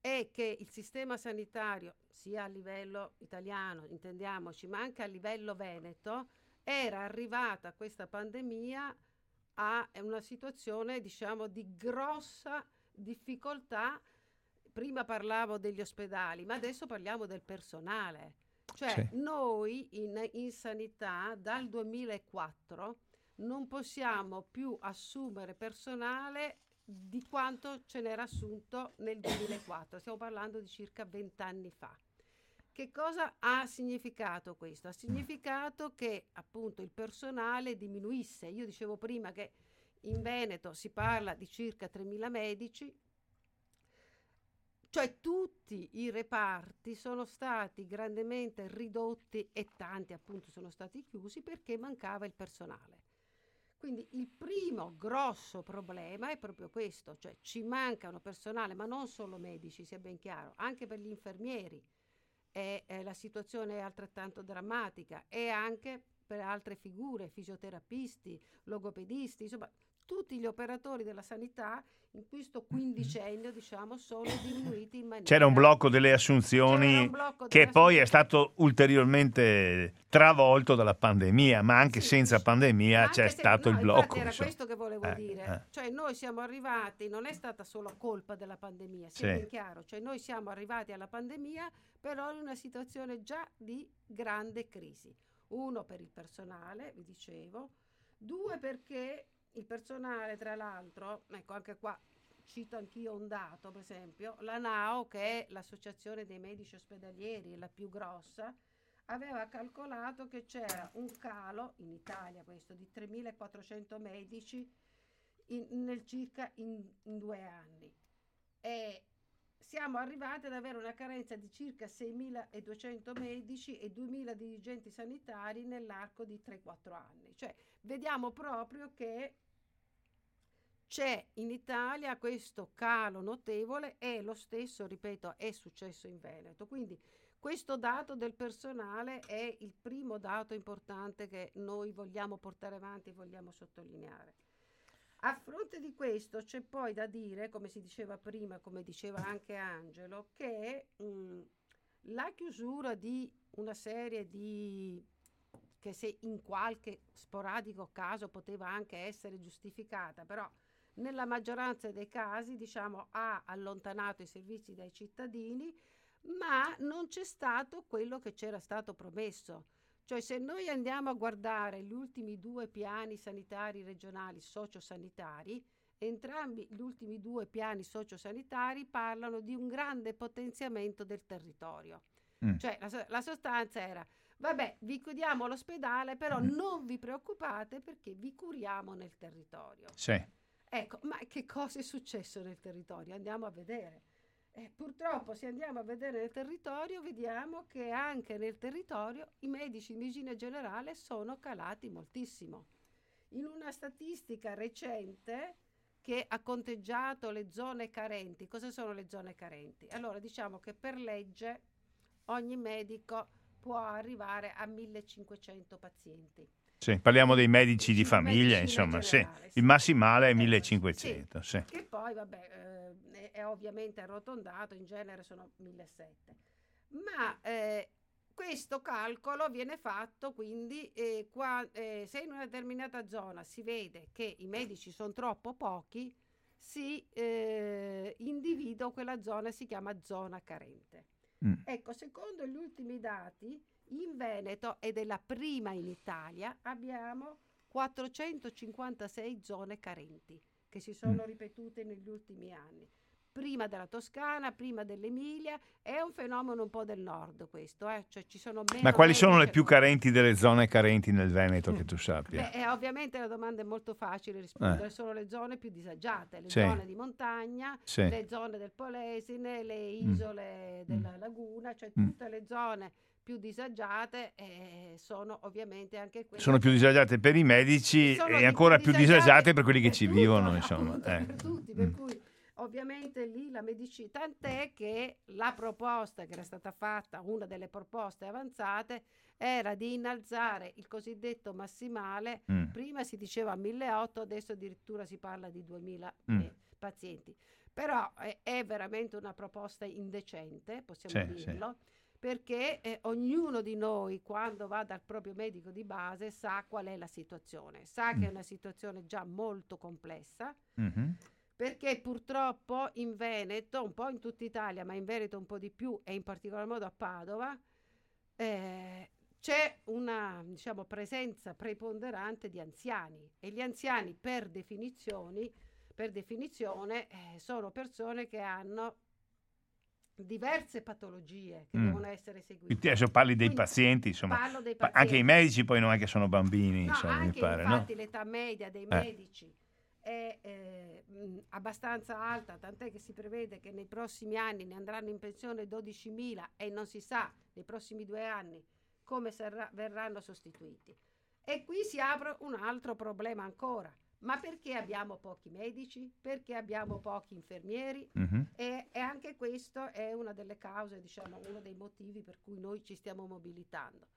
è che il sistema sanitario, sia a livello italiano, intendiamoci, ma anche a livello veneto, era arrivata questa pandemia a una situazione diciamo di grossa difficoltà. Prima parlavo degli ospedali, ma adesso parliamo del personale. Cioè sì. noi in, in sanità dal 2004 non possiamo più assumere personale di quanto ce n'era assunto nel 2004. Stiamo parlando di circa vent'anni fa. Che cosa ha significato questo? Ha significato che appunto il personale diminuisse. Io dicevo prima che in Veneto si parla di circa 3.000 medici, cioè tutti i reparti sono stati grandemente ridotti e tanti appunto sono stati chiusi perché mancava il personale. Quindi il primo grosso problema è proprio questo, cioè ci mancano personale, ma non solo medici, sia ben chiaro, anche per gli infermieri. E, e la situazione è altrettanto drammatica e anche per altre figure, fisioterapisti, logopedisti, insomma tutti gli operatori della sanità in questo quindicennio diciamo, sono [COUGHS] diminuiti in maniera... C'era un blocco delle assunzioni blocco che poi è stato ulteriormente travolto dalla pandemia, ma anche sì, senza pandemia anche c'è se, stato no, il blocco. Era insomma. questo che volevo eh, dire, eh. cioè noi siamo arrivati, non è stata solo colpa della pandemia, sia sì. chiaro, cioè noi siamo arrivati alla pandemia però in una situazione già di grande crisi. Uno per il personale, vi dicevo, due perché il personale, tra l'altro, ecco anche qua cito anch'io un dato, per esempio, la NAO, che è l'associazione dei medici ospedalieri, la più grossa, aveva calcolato che c'era un calo, in Italia questo, di 3.400 medici in, nel circa in, in due anni. E siamo arrivati ad avere una carenza di circa 6.200 medici e 2.000 dirigenti sanitari nell'arco di 3-4 anni. Cioè, vediamo proprio che c'è in Italia questo calo notevole e lo stesso, ripeto, è successo in Veneto. Quindi questo dato del personale è il primo dato importante che noi vogliamo portare avanti e vogliamo sottolineare. A fronte di questo c'è poi da dire, come si diceva prima, come diceva anche Angelo, che mh, la chiusura di una serie di che se in qualche sporadico caso poteva anche essere giustificata, però nella maggioranza dei casi diciamo, ha allontanato i servizi dai cittadini, ma non c'è stato quello che c'era stato promesso. Cioè se noi andiamo a guardare gli ultimi due piani sanitari regionali sociosanitari, entrambi gli ultimi due piani sociosanitari parlano di un grande potenziamento del territorio. Mm. Cioè la, la, sostanza era, vabbè, vi chiudiamo l'ospedale, però mm. non vi preoccupate perché vi curiamo nel territorio. Sì. Ecco, ma che cosa è successo nel territorio? Andiamo a vedere. Eh, purtroppo se andiamo a vedere nel territorio vediamo che anche nel territorio i medici in medicina generale sono calati moltissimo. In una statistica recente che ha conteggiato le zone carenti, cosa sono le zone carenti? Allora diciamo che per legge ogni medico può arrivare a 1500 pazienti. Sì, parliamo dei medici di famiglia, insomma, generale, sì. il massimale è 1500. Sì, Che poi, vabbè, eh, è, ovviamente arrotondato, in genere sono 1700. Ma eh, questo calcolo viene fatto quindi eh, qua, eh, se in una determinata zona si vede che i medici sono troppo pochi, si eh, individua quella zona, si chiama zona carente. Mm. Ecco, secondo gli ultimi dati, in Veneto, ed è la prima in Italia, abbiamo 456 zone carenti che si sono mm. ripetute negli ultimi anni. Prima della Toscana, prima dell'Emilia, è un fenomeno un po' del nord questo, eh? cioè ci sono Ma quali sono le più carenti delle zone carenti nel Veneto che tu sappia? Beh, ovviamente la domanda è molto facile rispondere, eh. sono le zone più disagiate, le sì. zone di montagna, sì. le zone del Polesine, le mm. isole mm. della laguna, cioè mm. tutte le zone più disagiate eh, sono ovviamente anche quelle sono più disagiate per i medici e ancora più disagiate, disagiate per quelli che ci tutto, vivono insomma appunto, eh. per tutti per mm. cui ovviamente lì la medicina tant'è che la proposta che era stata fatta una delle proposte avanzate era di innalzare il cosiddetto massimale mm. prima si diceva 1800 adesso addirittura si parla di 2000 mm. eh, pazienti però è, è, veramente una proposta indecente possiamo sì, dirlo sì perché eh, ognuno di noi quando va dal proprio medico di base sa qual è la situazione, sa mm. che è una situazione già molto complessa, mm-hmm. perché purtroppo in Veneto, un po' in tutta Italia, ma in Veneto un po' di più e in particolar modo a Padova, eh, c'è una diciamo, presenza preponderante di anziani e gli anziani per, per definizione eh, sono persone che hanno diverse patologie che mm. devono essere seguite. Adesso parli dei Quindi, pazienti, insomma. Dei pazienti. Anche i medici poi non è che sono bambini, no, insomma, anche, mi pare, infatti no? l'età media dei eh. medici è eh, abbastanza alta, tant'è che si prevede che nei prossimi anni ne andranno in pensione 12.000 e non si sa nei prossimi due anni come sarà, verranno sostituiti. E qui si apre un altro problema ancora ma perché abbiamo pochi medici? Perché abbiamo pochi infermieri? Mm-hmm. E, e, anche questo è una delle cause, diciamo, uno dei motivi per cui noi ci stiamo mobilitando.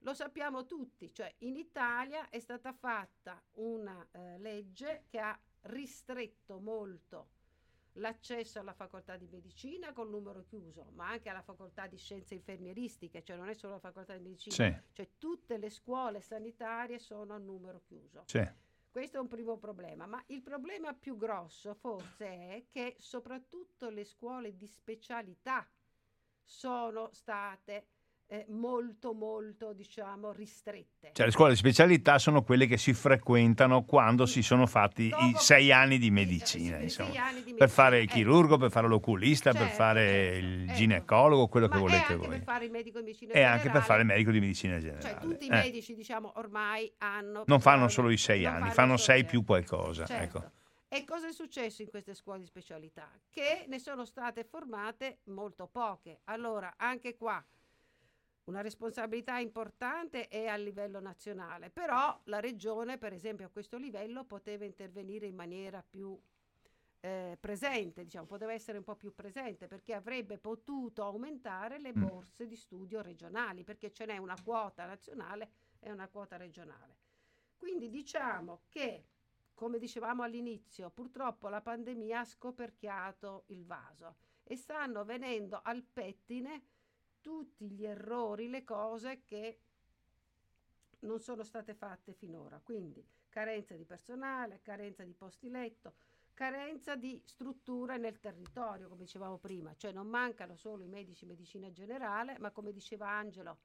Lo sappiamo tutti, cioè in Italia è stata fatta una eh, legge che ha ristretto molto l'accesso alla facoltà di medicina con numero chiuso, ma anche alla facoltà di scienze infermieristiche, cioè non è solo la facoltà di medicina, sì. cioè tutte le scuole sanitarie sono a numero chiuso. Sì. Questo è un primo problema, ma il problema più grosso forse è che soprattutto le scuole di specialità sono state eh, molto molto diciamo ristrette. Cioè le scuole di specialità sono quelle che si frequentano quando si sono fatti Dopo i sei anni di medicina, sì, insomma. anni di per medicina, fare il ecco. chirurgo, per fare l'oculista, per Certo, fare certo, il ecco. ginecologo, quello Ma che volete anche voi. per fare il medico di medicina E anche per generale. fare il medico di medicina generale. Cioè tutti i Eh, medici diciamo ormai hanno... Non fanno solo i sei anni, fanno sei certo. più qualcosa. Certo. Ecco. E cosa è successo in queste scuole di specialità? Che ne sono state formate molto poche. Allora, anche qua una responsabilità importante è a livello nazionale, però la regione, per esempio, a questo livello poteva intervenire in maniera più eh, presente, diciamo, poteva essere un po' più presente perché avrebbe potuto aumentare le Mm. borse di studio regionali, perché ce n'è una quota nazionale e una quota regionale. Quindi diciamo che come dicevamo all'inizio, purtroppo la pandemia ha scoperchiato il vaso e stanno venendo al pettine tutti gli errori, le cose che non sono state fatte finora. Quindi carenza di personale, carenza di posti letto, carenza di strutture nel territorio, come dicevamo prima, cioè non mancano solo i medici medicina generale, ma come diceva Angelo,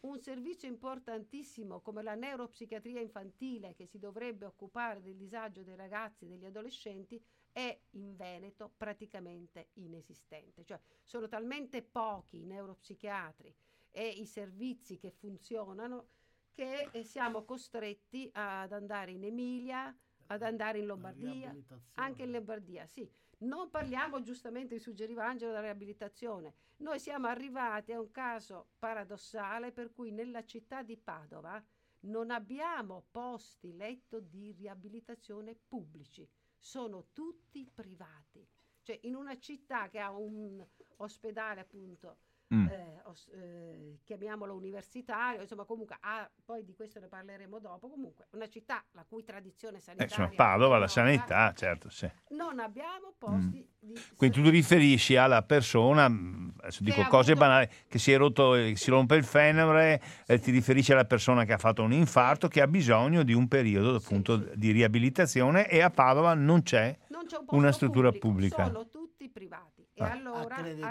un servizio importantissimo come la neuropsichiatria infantile che si dovrebbe occupare del disagio dei ragazzi e degli adolescenti è in Veneto praticamente inesistente. Cioè sono talmente pochi i neuropsichiatri e i servizi che funzionano che eh, siamo costretti ad andare in Emilia, ad andare in Lombardia, anche in Lombardia, sì. Non parliamo giustamente, suggeriva Angelo, della riabilitazione. Noi siamo arrivati a un caso paradossale per cui nella città di Padova non abbiamo posti letto di riabilitazione pubblici, sono tutti privati. Cioè in una città che ha un ospedale appunto Mm. eh, os- eh, chiamiamolo universitario, insomma comunque ha- poi di questo ne parleremo dopo, comunque una città la cui tradizione Eh, sanitaria insomma, Padova, la sanità, certo, sì. non abbiamo posti di Mm. Quindi tu ti riferisci alla persona, mh, adesso dico cose avuto- banali, che si è rotto, eh, si rompe il fenomene, eh, ti riferisci alla persona che ha fatto un infarto, che ha bisogno di un periodo Sì, appunto sì. di riabilitazione e a Padova non c'è. non c'è un una struttura pubblico, pubblica. sono tutti privati e Ah. allora arri-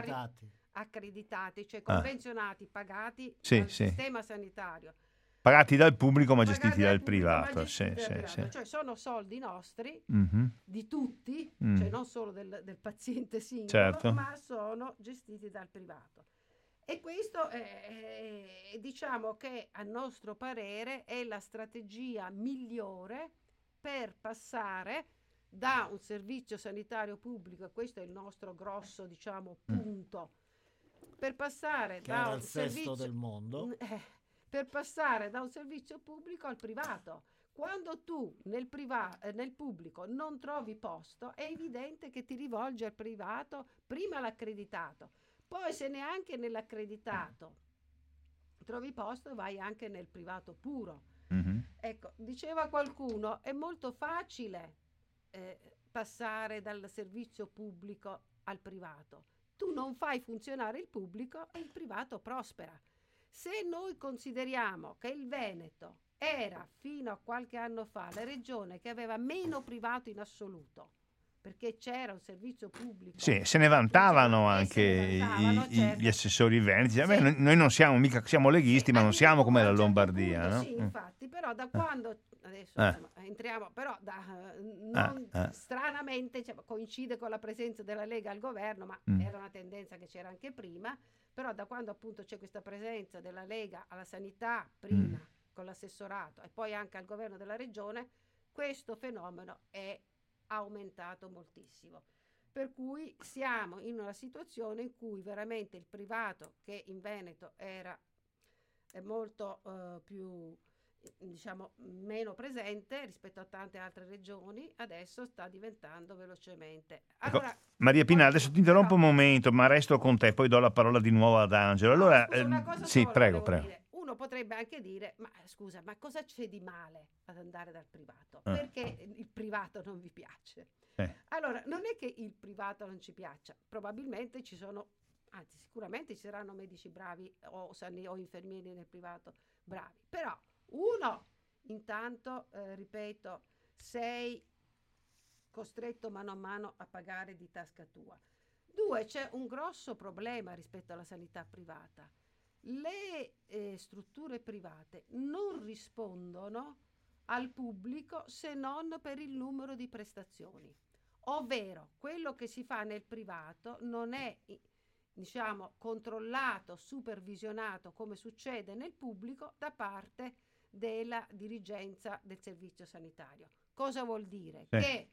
accreditati. cioè Ah. convenzionati, pagati Sì, dal sì. sistema sanitario. Pagati dal pubblico ma pagati gestiti dal pubblico, ma privato. gestiti Sì, dal sì, privato. sì. Cioè sono soldi nostri, Mhm. di tutti, Mm. cioè non solo del, del paziente singolo, Certo. ma sono gestiti dal privato. E questo è, è- diciamo che a nostro parere è la strategia migliore per passare da un servizio sanitario pubblico, e questo è il nostro grosso diciamo, punto, per passare che da era un il sesto servizio del mondo. eh, per passare da un servizio pubblico al privato. Quando tu nel, priva- eh, nel pubblico non trovi posto, è evidente che ti rivolgi al privato, prima l'accreditato, poi se neanche nell'accreditato trovi posto, vai anche nel privato puro. Mhm. Ecco, diceva qualcuno, è molto facile eh, passare dal servizio pubblico al privato. Tu non fai funzionare il pubblico e il privato prospera. Se noi consideriamo che il Veneto era fino a qualche anno fa la regione che aveva meno privato in assoluto, perché c'era un servizio pubblico. Sì, se ne vantavano E se anche ne vantavano, i- certo. gli assessori veneti. Sì. noi, noi non siamo mica siamo leghisti, Sì, ma non un siamo come la certo Lombardia, punto no? Sì, Mm. infatti, però da quando adesso Eh. insomma, entriamo, però da, eh, non- eh. stranamente cioè, coincide con la presenza della Lega al governo, ma Mm. era una tendenza che c'era anche prima, però da quando appunto c'è questa presenza della Lega alla sanità prima Mm. con l'assessorato e poi anche al governo della regione, questo fenomeno è aumentato moltissimo. Per cui siamo in una situazione in cui veramente il privato, che in Veneto era è molto eh, più eh, diciamo meno presente rispetto a tante altre regioni, adesso sta diventando velocemente. Ecco, Allora, Maria Pina, adesso ti interrompo un però- momento, ma resto con te, poi do la parola di nuovo ad Angelo. No, Allora, scusa, una ehm, cosa sì, prego, prego. dire. Uno potrebbe anche dire, ma scusa, ma cosa c'è di male ad andare dal privato? Eh. Perché il privato non vi piace? Eh. Allora, non è che il privato non ci piaccia, probabilmente ci sono, anzi sicuramente ci saranno medici bravi o, o infermieri nel privato bravi, però uno, intanto, eh, ripeto, sei costretto mano a mano a pagare di tasca tua. Due, c'è un grosso problema rispetto alla sanità privata. Le eh, strutture private non rispondono al pubblico se non per il numero di prestazioni. Ovvero, quello che si fa nel privato non è diciamo, controllato, supervisionato come succede nel pubblico da parte della dirigenza del servizio sanitario. Cosa vuol dire? Sì. Che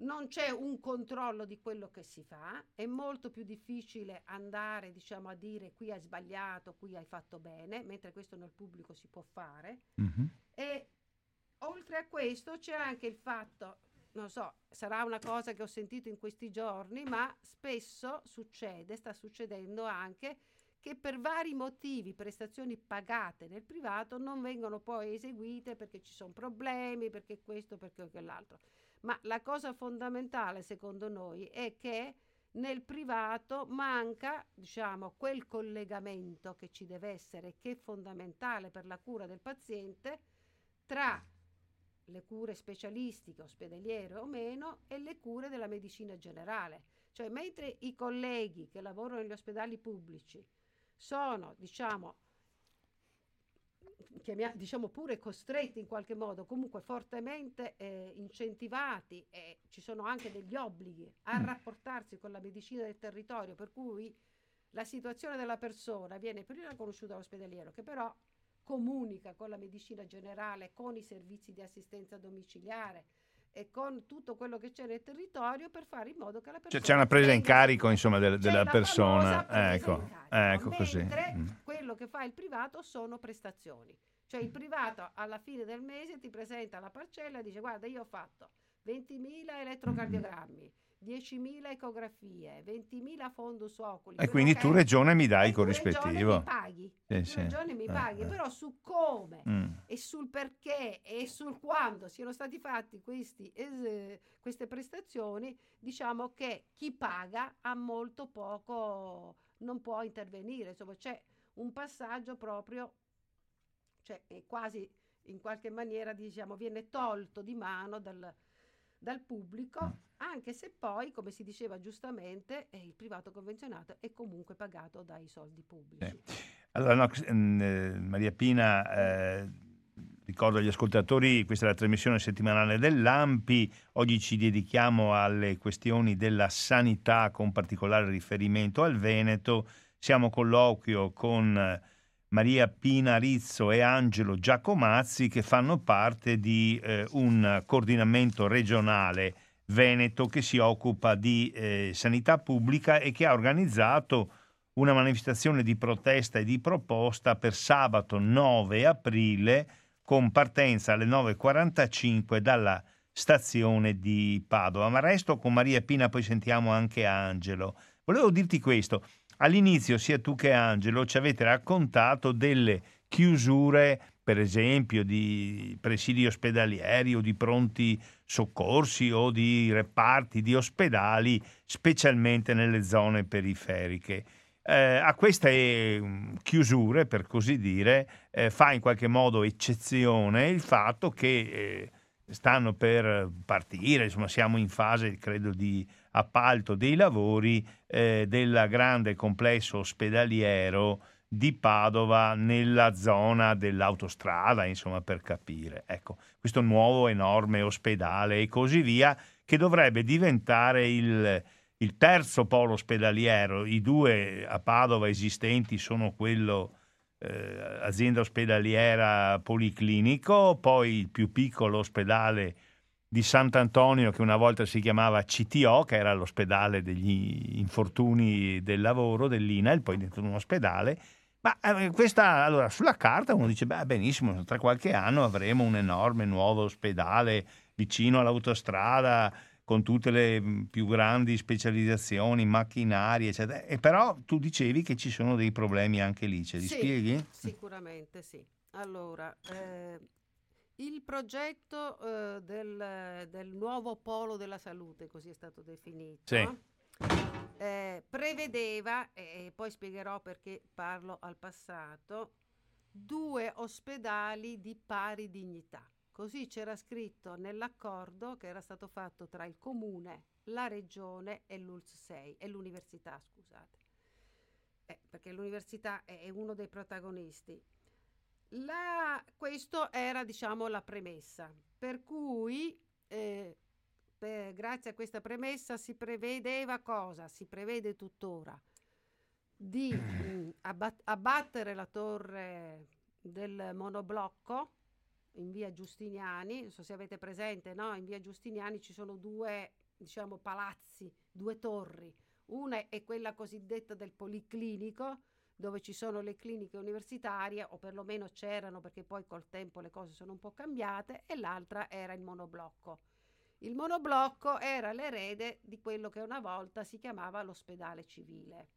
non c'è un controllo di quello che si fa, è molto più difficile andare diciamo, a dire qui hai sbagliato, qui hai fatto bene, mentre questo nel pubblico si può fare. Mhm. E oltre a questo c'è anche il fatto, non so, sarà una cosa che ho sentito in questi giorni, ma spesso succede, sta succedendo anche che per vari motivi prestazioni pagate nel privato non vengono poi eseguite perché ci sono problemi, perché questo, perché quell'altro. Ma la cosa fondamentale secondo noi è che nel privato manca, diciamo, quel collegamento che ci deve essere, che è fondamentale per la cura del paziente, tra le cure specialistiche, ospedaliere o meno, e le cure della medicina generale. Cioè, mentre i colleghi che lavorano negli ospedali pubblici sono, diciamo, chiamia- diciamo pure costretti in qualche modo, comunque fortemente eh, incentivati e ci sono anche degli obblighi a Mm. rapportarsi con la medicina del territorio, per cui la situazione della persona viene prima conosciuta all'ospedaliero, che però comunica con la medicina generale, con i servizi di assistenza domiciliare e con tutto quello che c'è nel territorio per fare in modo che la persona Cioè, c'è una presa in carico, insomma, del- della la persona. Ecco, ecco così. mentre Mm. quello che fa il privato sono prestazioni. Cioè il privato alla fine del mese ti presenta la parcella e dice guarda io ho fatto 20.000 elettrocardiogrammi, 10.000 ecografie, 20.000 fondus oculi. E quindi tu, regione, mi dai il corrispettivo. mi paghi. Sì, sì. regione mi Eh, paghi, eh. però su come Mm. e sul perché e sul quando siano stati fatti questi, es- queste prestazioni, diciamo che chi paga ha molto poco, non può intervenire. Insomma, c'è un passaggio proprio, cioè quasi in qualche maniera, diciamo, viene tolto di mano dal, dal pubblico, Mm. anche se poi, come si diceva giustamente, il privato convenzionato è comunque pagato dai soldi pubblici. Allora, no, mm, eh, Maria Pina, eh, ricordo agli ascoltatori, questa è la trasmissione settimanale dell'AMPI, oggi ci dedichiamo alle questioni della sanità con particolare riferimento al Veneto, siamo a colloquio con eh, Maria Pina Rizzo e Angelo Giacomazzi che fanno parte di eh, un coordinamento regionale Veneto che si occupa di eh, sanità pubblica e che ha organizzato una manifestazione di protesta e di proposta per sabato 9 aprile con partenza alle 9.45 dalla stazione di Padova. Ma resto con Maria Pina, poi sentiamo anche Angelo. Volevo dirti questo, all'inizio sia tu che Angelo ci avete raccontato delle chiusure, per esempio, di presidi ospedalieri o di pronti soccorsi o di reparti di ospedali, specialmente nelle zone periferiche. Eh, a queste mm, chiusure, per così dire, eh, fa in qualche modo eccezione il fatto che eh, stanno per partire, insomma siamo in fase, credo, di appalto dei lavori eh, del grande complesso ospedaliero di Padova nella zona dell'autostrada, insomma, per capire. Ecco, questo nuovo enorme ospedale e così via, che dovrebbe diventare il, il terzo polo ospedaliero. I due a Padova esistenti sono quello eh, azienda ospedaliera policlinico, poi il più piccolo ospedale di Sant'Antonio che una volta si chiamava CTO, che era l'ospedale degli infortuni del lavoro dell'INAIL, poi dentro un ospedale. Ma eh, questa, allora, sulla carta uno dice, beh, benissimo, tra qualche anno avremo un enorme nuovo ospedale vicino all'autostrada, con tutte le mh, più grandi specializzazioni, macchinari, eccetera. E però tu dicevi che ci sono dei problemi anche lì, ce li Sì, spieghi? Sicuramente sì. Allora, eh, il progetto eh, del, del nuovo polo della salute, così è stato definito, Sì. eh, prevedeva, e poi spiegherò perché parlo al passato, due ospedali di pari dignità. Così c'era scritto nell'accordo che era stato fatto tra il comune, la regione e l'ULS 6 e l'università, scusate. eh, perché l'università è, è uno dei protagonisti. La, questo era, diciamo, la premessa, per cui eh, per, grazie a questa premessa si prevedeva cosa? Si prevede tuttora di [COUGHS] mh, abbat- abbattere la torre del monoblocco in via Giustiniani, non so se avete presente, no? in via Giustiniani ci sono due diciamo, palazzi, due torri. Una è quella cosiddetta del policlinico, dove ci sono le cliniche universitarie, o perlomeno c'erano perché poi col tempo le cose sono un po' cambiate, e l'altra era il monoblocco. Il monoblocco era l'erede di quello che una volta si chiamava l'ospedale civile.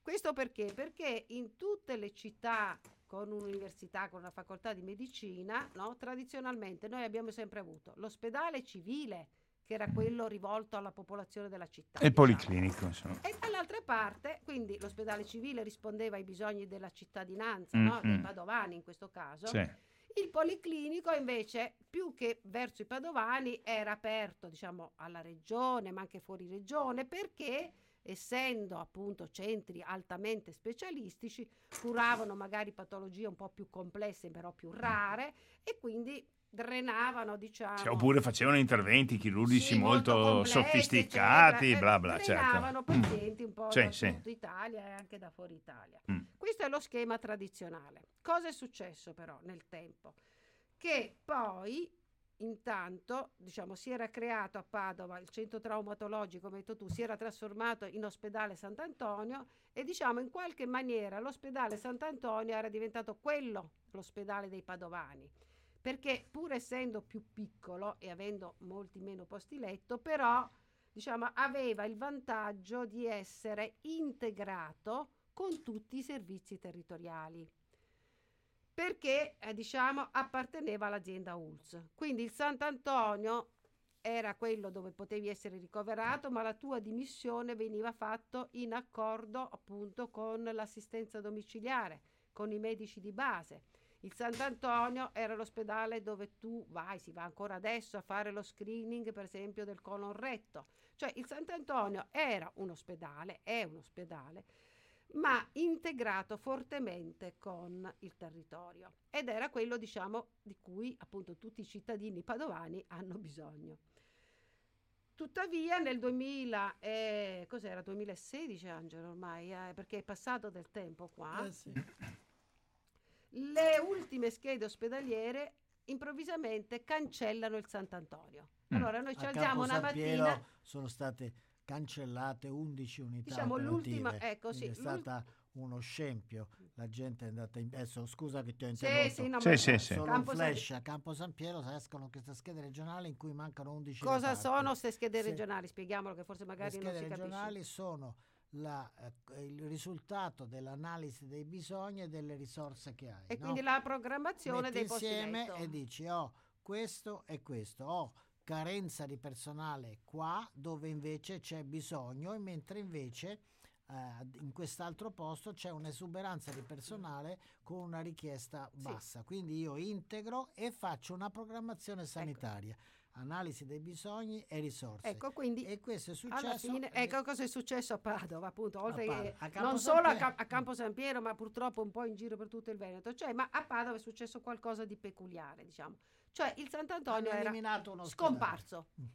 Questo perché? Perché in tutte le città con un'università, con una facoltà di medicina, no, tradizionalmente noi abbiamo sempre avuto l'ospedale civile, che era quello rivolto alla popolazione della città. E il diciamo. policlinico, insomma. E dall'altra parte, quindi l'ospedale civile rispondeva ai bisogni della cittadinanza, mm, no? dei mm. padovani in questo caso. Sì. Il policlinico invece, più che verso i padovani, era aperto diciamo, alla regione, ma anche fuori regione, perché essendo appunto centri altamente specialistici, curavano magari patologie un po' più complesse, però più rare, e quindi drenavano, diciamo. Cioè, oppure facevano interventi chirurgici sì, molto, molto sofisticati, eccetera. bla bla. Certo. Drenavano certo. pazienti un po' sì, da sì. Italia e anche da fuori Italia. Mm. Questo è lo schema tradizionale. Cosa è successo però nel tempo? Che poi intanto diciamo, si era creato a Padova il centro traumatologico, come hai detto tu, si era trasformato in ospedale Sant'Antonio e diciamo in qualche maniera l'ospedale Sant'Antonio era diventato quello l'ospedale dei padovani. Perché pur essendo più piccolo e avendo molti meno posti letto, però diciamo, aveva il vantaggio di essere integrato con tutti i servizi territoriali perché eh, diciamo apparteneva all'azienda ULS. Quindi il Sant'Antonio era quello dove potevi essere ricoverato, ma la tua dimissione veniva fatta in accordo appunto con l'assistenza domiciliare, con i medici di base. Il Sant'Antonio era l'ospedale dove tu vai, si va ancora adesso a fare lo screening, per esempio, del colon retto. Cioè il Sant'Antonio era un ospedale, è un ospedale, ma integrato fortemente con il territorio. Ed era quello, diciamo, di cui appunto tutti i cittadini padovani hanno bisogno. Tuttavia nel 2000, eh, cos'era 2016 Angelo ormai, eh, perché è passato del tempo qua. Eh sì le ultime schede ospedaliere improvvisamente cancellano il Sant'Antonio. Mm. Allora noi ci alziamo una mattina... Sono state cancellate 11 unità diciamo l'ultima ecco sì, è stata uno scempio la gente è andata in adesso scusa che ti ho interrotto sì, sì, no, sì, sì, sì. solo Campo flash San... a Campo San Piero escono queste schede regionali in cui mancano 11 cosa sono queste schede regionali spieghiamolo che forse magari non si capisce le schede regionali sono la, eh, il risultato dell'analisi dei bisogni e delle risorse che hai. E no? quindi la programmazione Metti dei posti insieme e dici, oh, questo e questo, ho carenza di personale qua dove invece c'è bisogno e mentre invece eh, in quest'altro posto c'è un'esuberanza di personale con una richiesta bassa. Sì. Quindi io integro e faccio una programmazione ecco. sanitaria. Ecco analisi dei bisogni e risorse. Ecco, quindi e questo è successo. Fine, ecco cosa è successo a Padova, appunto, oltre che non solo a, a, Campo San Piero, ma purtroppo un po' in giro per tutto il Veneto. Cioè, ma a Padova è successo qualcosa di peculiare, diciamo. Cioè, il Sant'Antonio era scomparso. Mm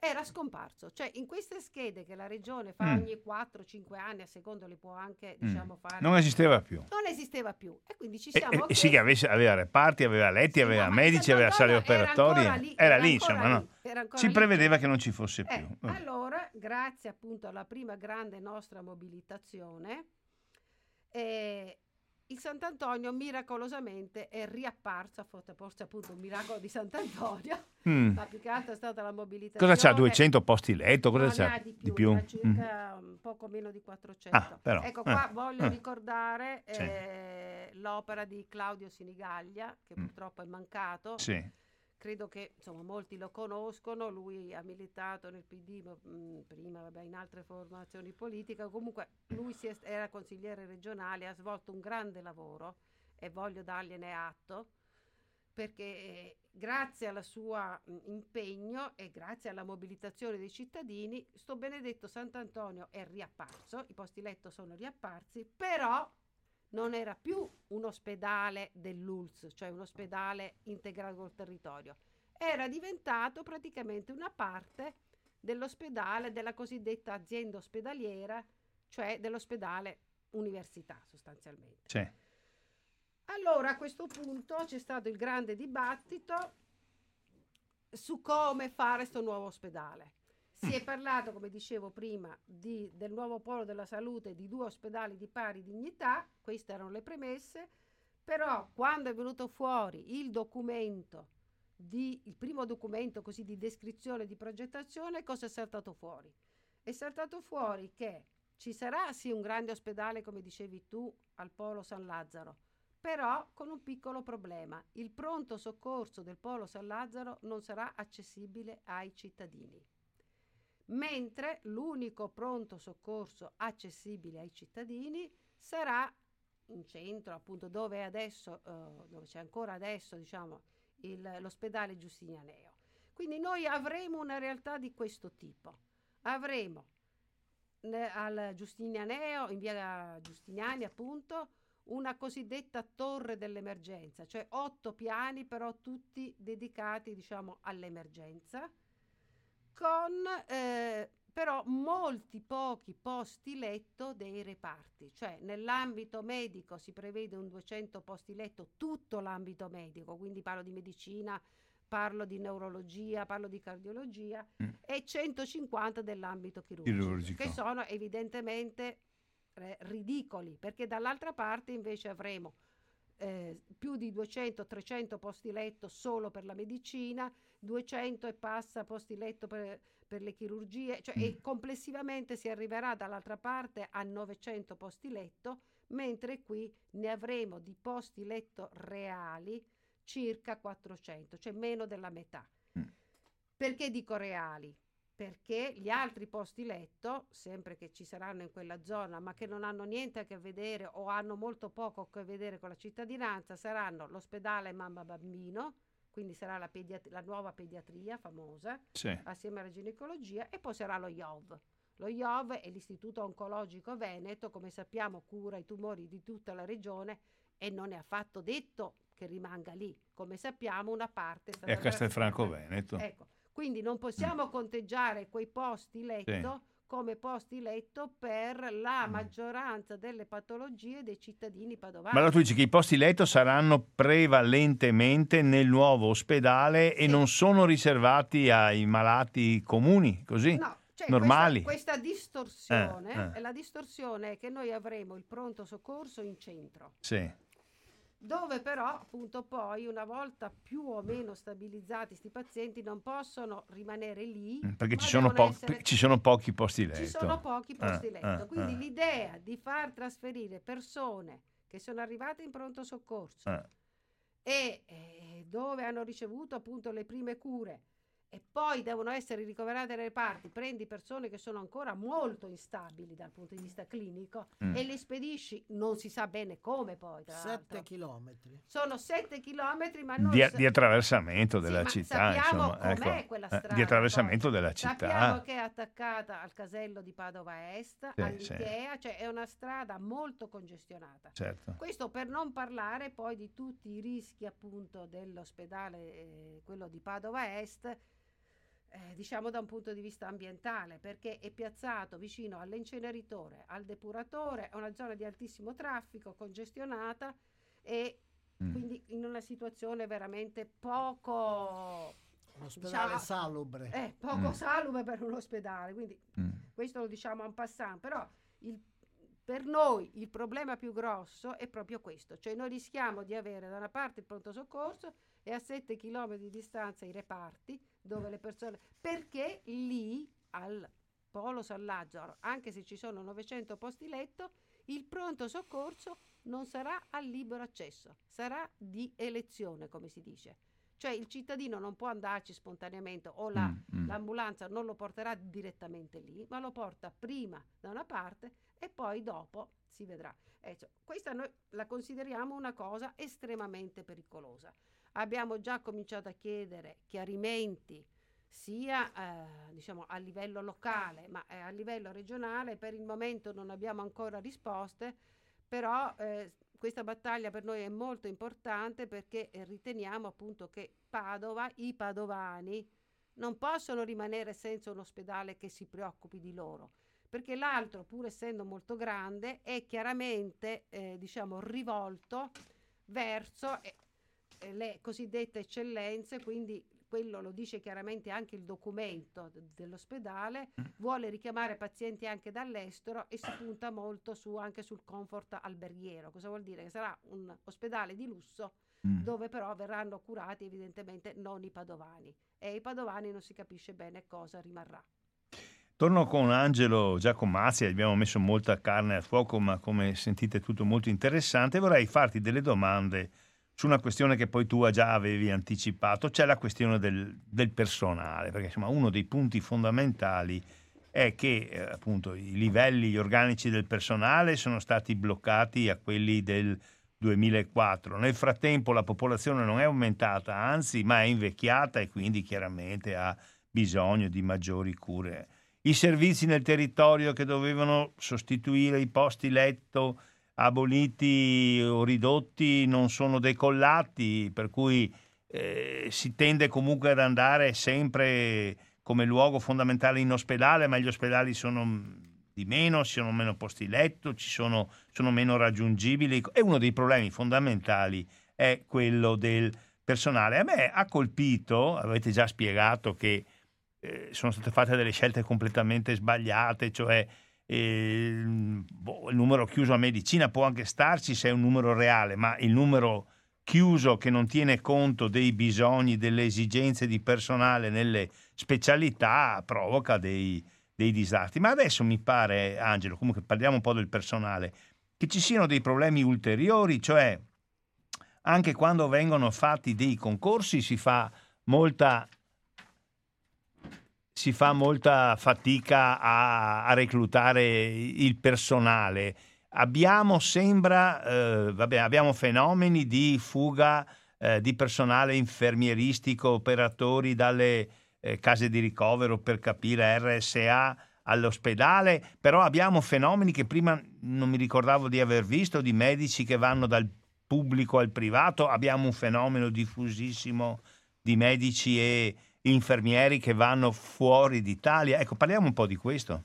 era scomparso. Cioè, in queste schede che la regione fa mm. ogni 4-5 anni, a secondo le può anche mm. diciamo, fare. Non esisteva più. Non esisteva più. E quindi ci siamo. E, e sì, che avesse, aveva reparti, aveva letti, sì, aveva medici, aveva sale operatori. Era, lì, era, lì insomma, no? Si lì. prevedeva che non ci fosse più. Eh, allora, grazie appunto alla prima grande nostra mobilitazione. Eh, il Sant'Antonio miracolosamente è riapparso, forse appunto un miracolo di Sant'Antonio, mm. ma più che altro è stata la mobilitazione. Cosa c'ha? 200 posti letto? Cosa no, c'ha? Di più, di più? circa mm. poco meno di 400. Ah, però, ecco qua eh, voglio eh. ricordare eh, l'opera di Claudio Sinigaglia, che mm. purtroppo è mancato. Sì credo che insomma, molti lo conoscono, lui ha militato nel PD mh, mm, prima vabbè, in altre formazioni politiche, comunque lui è, era consigliere regionale, ha svolto un grande lavoro e voglio dargliene atto perché eh, grazie al suo impegno e grazie alla mobilitazione dei cittadini, sto benedetto Sant'Antonio è riapparso, i posti letto sono riapparsi, però non era più un ospedale dell'ULS, cioè un ospedale integrato col territorio, era diventato praticamente una parte dell'ospedale, della cosiddetta azienda ospedaliera, cioè dell'ospedale università sostanzialmente. Sì. Allora a questo punto c'è stato il grande dibattito su come fare questo nuovo ospedale. Si è [CLEARS THROAT] parlato, come dicevo prima, di, del nuovo polo della salute di due ospedali di pari dignità, queste erano le premesse, però quando è venuto fuori il documento, di, il primo documento così di descrizione di progettazione, cosa è saltato fuori? È saltato fuori che ci sarà sì un grande ospedale, come dicevi tu, al polo San Lazzaro, però con un piccolo problema. Il pronto soccorso del Polo San Lazzaro non sarà accessibile ai cittadini, mentre l'unico pronto soccorso accessibile ai cittadini sarà in centro, appunto dove, adesso, eh, dove c'è ancora adesso diciamo, il, l'ospedale Giustinianeo. Quindi noi avremo una realtà di questo tipo. Avremo ne, al Giustinianeo, in via Giustiniani appunto, una cosiddetta torre dell'emergenza, cioè otto piani però tutti dedicati diciamo all'emergenza, con eh, però molti pochi posti letto dei reparti, cioè nell'ambito medico si prevede un 200 posti letto, tutto l'ambito medico, quindi parlo di medicina, parlo di neurologia, parlo di cardiologia mm. e 150 dell'ambito chirurgico, chirurgico, che sono evidentemente eh, ridicoli, perché dall'altra parte invece avremo eh, più di 200-300 posti letto solo per la medicina, 200 e passa posti letto per, per le chirurgie, cioè, mm. e complessivamente si arriverà dall'altra parte a 900 posti letto, mentre qui ne avremo di posti letto reali circa 400, cioè meno della metà. Mm. Perché dico reali? Perché gli altri posti letto, sempre che ci saranno in quella zona, ma che non hanno niente a che vedere o hanno molto poco a che vedere con la cittadinanza, saranno l'ospedale mamma bambino, quindi sarà la, pediat- la nuova pediatria famosa, sì. assieme alla ginecologia, e poi sarà lo IOV. Lo IOV è l'Istituto Oncologico Veneto, come sappiamo cura i tumori di tutta la regione e non è affatto detto che rimanga lì. Come sappiamo una parte... È a Castelfranco Veneto. Ecco, quindi non possiamo mm. conteggiare quei posti letto sì. come posti letto per la mm. maggioranza delle patologie dei cittadini padovani. Ma allora tu dici che i posti letto saranno prevalentemente nel nuovo ospedale sì. e non sono riservati ai malati comuni, così? No. Cioè, normali. Questa, questa distorsione, eh, eh. la distorsione è che noi avremo il pronto soccorso in centro. Sì dove però appunto poi una volta più o meno stabilizzati questi pazienti non possono rimanere lì mm, perché ci sono, po- essere... ci sono, pochi posti letto ci sono pochi posti eh, letto eh, quindi eh. l'idea di far trasferire persone che sono arrivate in pronto soccorso eh. e eh, dove hanno ricevuto appunto le prime cure e poi devono essere ricoverate nei reparti, prendi persone che sono ancora molto instabili dal punto di vista clinico mm. e le spedisci, non si sa bene come poi. Tra sette chilometri. Sono sette chilometri, ma non di, sa- di attraversamento della sì, città. Sappiamo insomma, com'è ecco. quella strada. Eh, di attraversamento poi. della città. Sappiamo che è attaccata al casello di Padova Est, sì, all'Ikea, sì. cioè è una strada molto congestionata. Certo. Questo per non parlare poi di tutti i rischi appunto dell'ospedale, eh, quello di Padova Est eh, diciamo da un punto di vista ambientale, perché è piazzato vicino all'inceneritore, al depuratore, è una zona di altissimo traffico, congestionata e mm. quindi in una situazione veramente poco... Un ospedale diciamo, salubre. Eh, poco mm. salubre per un ospedale, quindi mm. questo lo diciamo en passant, però il, per noi il problema più grosso è proprio questo, cioè noi rischiamo di avere da una parte il pronto soccorso e a 7 km di distanza i reparti dove le persone perché lì al Polo San Lazzaro, anche se ci sono 900 posti letto, il pronto soccorso non sarà a libero accesso, sarà di elezione, come si dice. Cioè il cittadino non può andarci spontaneamente o la, mm, mm. l'ambulanza non lo porterà direttamente lì, ma lo porta prima da una parte e poi dopo si vedrà. Eh, cioè, questa noi la consideriamo una cosa estremamente pericolosa. Abbiamo già cominciato a chiedere chiarimenti sia eh, diciamo, a livello locale ma eh, a livello regionale. Per il momento non abbiamo ancora risposte, però eh, questa battaglia per noi è molto importante perché eh, riteniamo appunto che Padova, i padovani, non possono rimanere senza un ospedale che si preoccupi di loro, perché l'altro, pur essendo molto grande, è chiaramente eh, diciamo, rivolto verso eh, le cosiddette eccellenze, quindi quello lo dice chiaramente anche il documento dell'ospedale, mm. vuole richiamare pazienti anche dall'estero e si punta molto su, anche sul comfort alberghiero. Cosa vuol dire? Che sarà un ospedale di lusso mm. dove però verranno curati evidentemente non i padovani e i padovani non si capisce bene cosa rimarrà. Torno con Angelo Giacomazzi, abbiamo messo molta carne al fuoco, ma come sentite tutto molto interessante. Vorrei farti delle domande su una questione che poi tu già avevi anticipato, c'è la questione del, del personale, perché insomma, uno dei punti fondamentali è che eh, appunto i livelli organici del personale sono stati bloccati a quelli del 2004. Nel frattempo la popolazione non è aumentata, anzi, ma è invecchiata e quindi chiaramente ha bisogno di maggiori cure. I servizi nel territorio che dovevano sostituire i posti letto aboliti o ridotti non sono decollati, per cui eh, si tende comunque ad andare sempre come luogo fondamentale in ospedale, ma gli ospedali sono di meno, ci sono meno posti letto, ci sono, sono meno raggiungibili e uno dei problemi fondamentali è quello del personale. A me ha colpito, avete già spiegato che eh, sono state fatte delle scelte completamente sbagliate, cioè eh, boh, il numero chiuso a medicina può anche starci se è un numero reale, ma il numero chiuso che non tiene conto dei bisogni, delle esigenze di personale nelle specialità provoca dei, dei disastri. Ma adesso mi pare, Angelo, comunque parliamo un po' del personale, che ci siano dei problemi ulteriori, cioè anche quando vengono fatti dei concorsi si fa molta si fa molta fatica a, a reclutare il personale. Abbiamo, sembra, eh, vabbè, abbiamo fenomeni di fuga eh, di personale infermieristico, operatori dalle eh, case di ricovero per capire RSA all'ospedale, però abbiamo fenomeni che prima non mi ricordavo di aver visto, di medici che vanno dal pubblico al privato, abbiamo un fenomeno diffusissimo di medici e infermieri che vanno fuori d'Italia. Ecco, parliamo un po' di questo.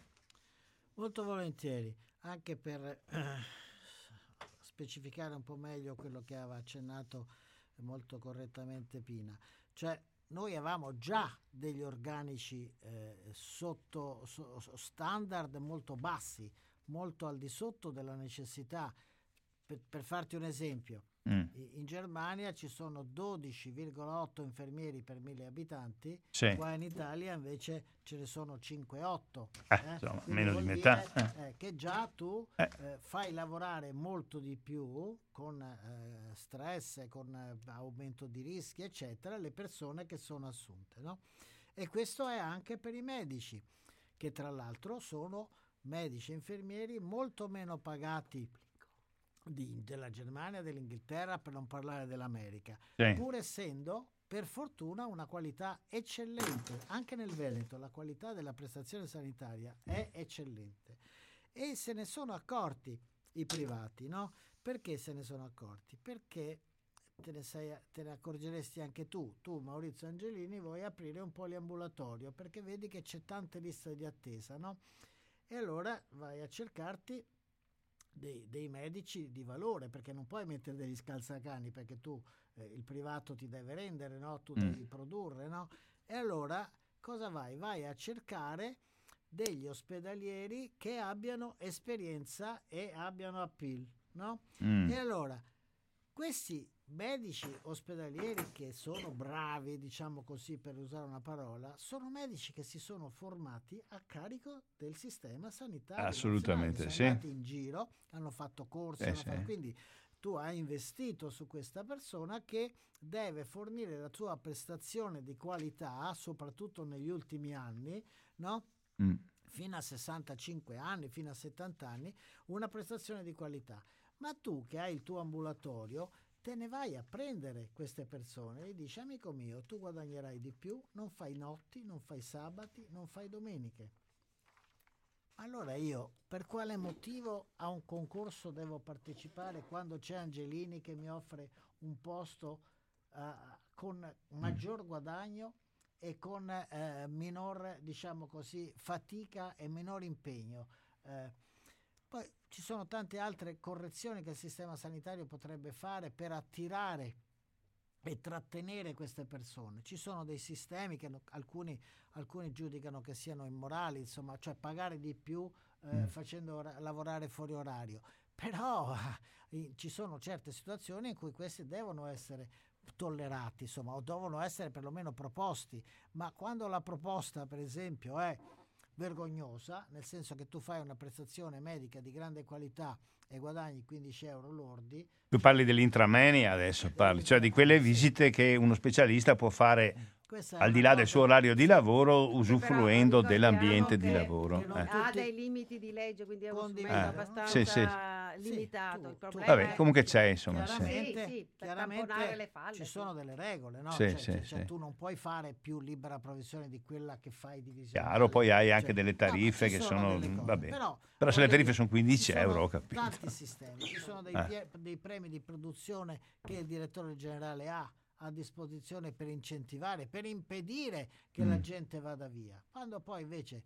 Molto volentieri, anche per eh, specificare un po' meglio quello che aveva accennato molto correttamente Pina. Cioè, noi avevamo già degli organici eh, sotto so, standard molto bassi, molto al di sotto della necessità. Per, per farti un esempio, Mm. In Germania ci sono 12,8 infermieri per mille abitanti, sì. qua in Italia invece ce ne sono 5-8. Eh, eh? Insomma, meno di metà. Eh. eh. che già tu eh. Eh, fai lavorare molto di più con stress, con aumento di rischi, eccetera, le persone che sono assunte. No? E questo è anche per i medici, che tra l'altro sono medici e infermieri molto meno pagati di, della Germania, dell'Inghilterra, per non parlare dell'America, sì. pur essendo per fortuna una qualità eccellente. Anche nel Veneto la qualità della prestazione sanitaria è eccellente. E se ne sono accorti i privati, no? Perché se ne sono accorti? Perché te ne, sei, te ne accorgeresti anche tu, tu Maurizio Angelini, vuoi aprire un poliambulatorio perché vedi che c'è tante liste di attesa, no? E allora vai a cercarti dei, dei, medici di valore, perché non puoi mettere degli scalzacani, perché tu eh, il privato ti deve rendere, no? tu mm. devi produrre, no? E allora cosa vai? Vai a cercare degli ospedalieri che abbiano esperienza e abbiano appeal, no? Mm. E allora questi medici ospedalieri che sono bravi, diciamo così per usare una parola, sono medici che si sono formati a carico del sistema sanitario. Assolutamente, sì. Sono andati in giro, hanno fatto corsi, eh, hanno sì. quindi tu hai investito su questa persona che deve fornire la tua prestazione di qualità, soprattutto negli ultimi anni, no? Mm. Fino a 65 anni, fino a 70 anni, una prestazione di qualità. Ma tu che hai il tuo ambulatorio te ne vai a prendere queste persone e dici amico mio, tu guadagnerai di più, non fai notti, non fai sabati, non fai domeniche. Allora io per quale motivo a un concorso devo partecipare quando c'è Angelini che mi offre un posto uh, con maggior guadagno e con uh, minor, diciamo così, fatica e minor impegno? Uh, poi ci sono tante altre correzioni che il sistema sanitario potrebbe fare per attirare e trattenere queste persone. Ci sono dei sistemi che alcuni, alcuni giudicano che siano immorali, insomma, cioè pagare di più eh, mm. facendo or- lavorare fuori orario. Però [LAUGHS] eh, ci sono certe situazioni in cui questi devono essere tollerati, insomma, o devono essere perlomeno proposti. Ma quando la proposta, per esempio, è vergognosa, nel senso che tu fai una prestazione medica di grande qualità e guadagni 15 euro lordi. Tu parli dell'intramenia adesso, parli, cioè di quelle visite che uno specialista può fare al di là del suo orario di lavoro, usufruendo dell'ambiente di lavoro. Eh. Ha dei limiti di legge, quindi è uno strumento eh. abbastanza sì, sì. limitato. Tu, tu, vabbè, comunque c'è, insomma. Chiaramente, sì. chiaramente le falle, ci sono delle regole, no? Cioè, cioè, cioè, tu non puoi fare più libera provvisione di quella che fai divisione. Chiaro, poi hai anche cioè, delle tariffe no, che sono... Vabbè. Però, però se le tariffe sono 15 euro, ho capito. Tanti sistemi, ci sono dei, eh. dei premi di produzione che il direttore generale ha a disposizione per incentivare, per impedire che mm. la gente vada via. Quando poi invece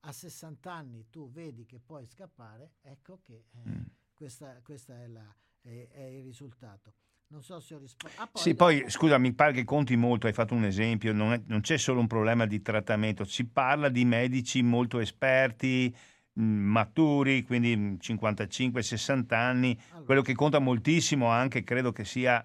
a 60 anni tu vedi che puoi scappare, ecco che eh, mm. questa, questa è, la, è, è, il risultato. Non so se ho risposto. Ah, poi sì, poi scusa, mi pare che conti molto, hai fatto un esempio, non, è, non c'è solo un problema di trattamento, si parla di medici molto esperti, maturi, quindi 55-60 anni, allora. quello che conta moltissimo anche credo che sia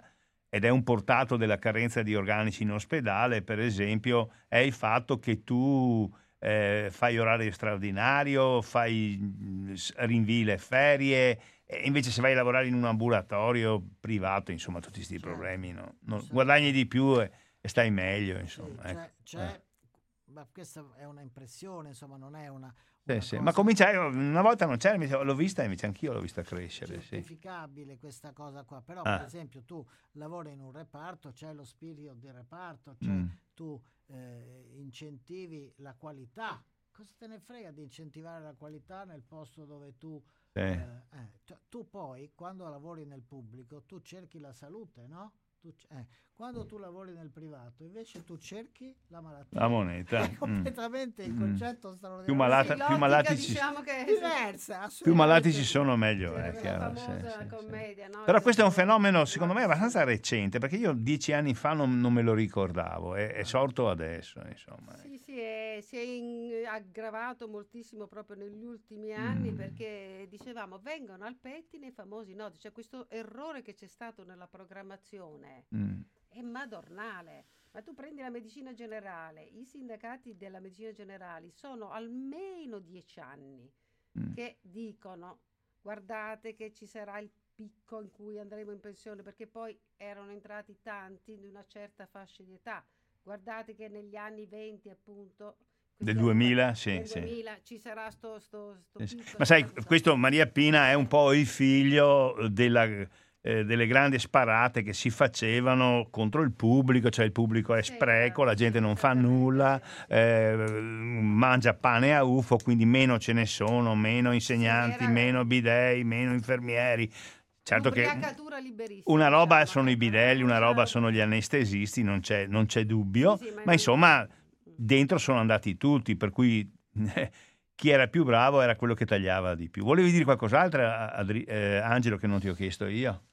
ed è un portato della carenza di organici in ospedale, per esempio, è il fatto che tu eh, fai orario straordinario, fai, mm, rinvii le ferie, e invece se vai a lavorare in un ambulatorio privato, insomma, tutti questi certo. problemi, no? Non, certo. guadagni di più e, e stai meglio, insomma. Sì, ecco. c'è, c'è, eh. Ma questa è una impressione, insomma, non è una, sì, sì. Ma cominciai, una volta non c'era, l'ho vista invece anch'io l'ho vista crescere. È certificabile sì. questa cosa qua, però ah. per esempio tu lavori in un reparto, c'è lo spirito del reparto, cioè mm. tu eh, incentivi la qualità. Cosa te ne frega di incentivare la qualità nel posto dove tu... Eh, eh, cioè, tu poi, quando lavori nel pubblico, tu cerchi la salute, no? Tu, eh, quando tu lavori nel privato, invece tu cerchi la malattia. La moneta. [LAUGHS] È mm. completamente mm. il concetto straordinario. Più, malata, sì, più malati diciamo ci che diversa, più malati ci sono meglio. È chiaro, sì, commedia, no? Però questo è un fenomeno secondo me abbastanza recente, perché io dieci anni fa non, non me lo ricordavo, è, è sorto adesso. Insomma. Sì, sì, è, si è in, aggravato moltissimo proprio negli ultimi anni mm. perché dicevamo vengono al pettine i famosi nodi, cioè questo errore che c'è stato nella programmazione. Mm è madornale. Ma tu prendi la medicina generale, i sindacati della medicina generale sono almeno dieci anni mm. che dicono guardate che ci sarà il picco in cui andremo in pensione perché poi erano entrati tanti di una certa fascia di età. Guardate che negli anni 20 appunto del 2000, sì, del 2000 ci sarà sto, sto, sto sì. Ma sai, questo Maria Pina è un po' il figlio della eh, delle grandi sparate che si facevano contro il pubblico, cioè il pubblico è spreco, la gente non fa nulla, eh, mangia pane a UFO, quindi meno ce ne sono, meno insegnanti, meno bidei, meno infermieri. Certo che una roba diciamo, sono i bidelli, una roba sono gli anestesisti, non c'è, non c'è dubbio, sì, sì, ma, ma insomma dentro sono andati tutti, per cui [LAUGHS] chi era più bravo era quello che tagliava di più. Volevi dire qualcos'altro, Adri- eh, Angelo, che non ti ho chiesto io?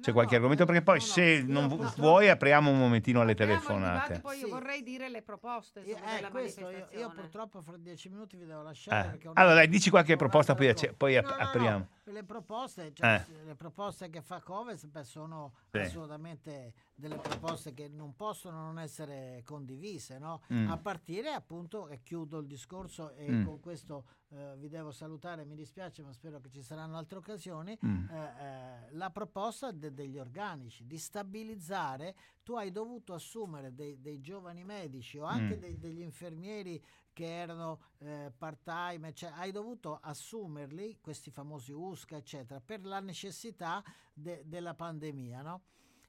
C'è qualche argomento? Perché poi se non vuoi apriamo un momentino alle telefonate. Poi io vorrei dire le proposte insomma, eh, questo, io, io, purtroppo fra dieci minuti vi devo lasciare. Eh. Allora dai, dici qualche proposta, poi, poi no, apriamo. Le proposte, cioè, eh. le proposte che fa Coves sono sì. assolutamente delle proposte che non possono non essere condivise, no? mm. a partire appunto, e chiudo il discorso e mm. con questo eh, vi devo salutare, mi dispiace ma spero che ci saranno altre occasioni, mm. eh, eh, la proposta de- degli organici, di stabilizzare, tu hai dovuto assumere dei, dei giovani medici o anche mm. dei, degli infermieri che erano eh, part time, cioè, hai dovuto assumerli, questi famosi USCA, eccetera, per la necessità de- della pandemia, no?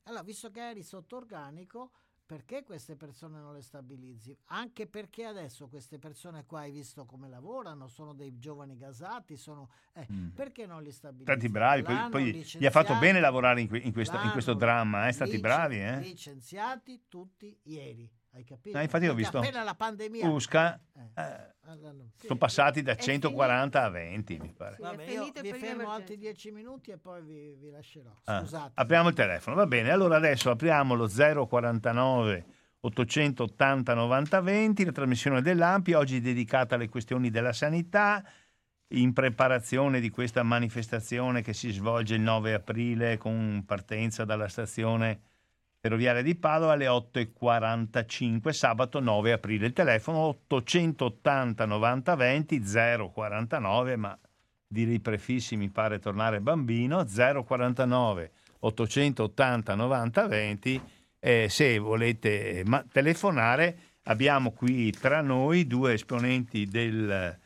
Allora, visto che eri sotto organico, perché queste persone non le stabilizzi? Anche perché adesso queste persone qua hai visto come lavorano, sono dei giovani gasati, sono, eh, mm. perché non li stabilizzi? Stati bravi, poi, poi gli ha fatto bene lavorare in, in, questo, in questo, dramma, eh? stati bravi. Eh? Licenziati tutti ieri. Hai capito? No, infatti ho visto appena la pandemia Usca eh, eh, allora, sì. sono passati da 140 a 20 mi pare. Sì, Vabbè, io vi fermo altri 10 minuti e poi vi, vi lascerò. Ah, scusate. ah, apriamo il telefono va bene. Allora adesso apriamo lo 049 880 90 20 la trasmissione dell'Ampi oggi dedicata alle questioni della sanità in preparazione di questa manifestazione che si svolge il 9 aprile con partenza dalla stazione Ferroviaria di Padova alle 8.45, sabato 9 aprile. Il telefono 880 90 20 049, ma dire i prefissi mi pare tornare bambino, 049 880 90 20. Eh, se volete ma- telefonare, abbiamo qui tra noi due esponenti del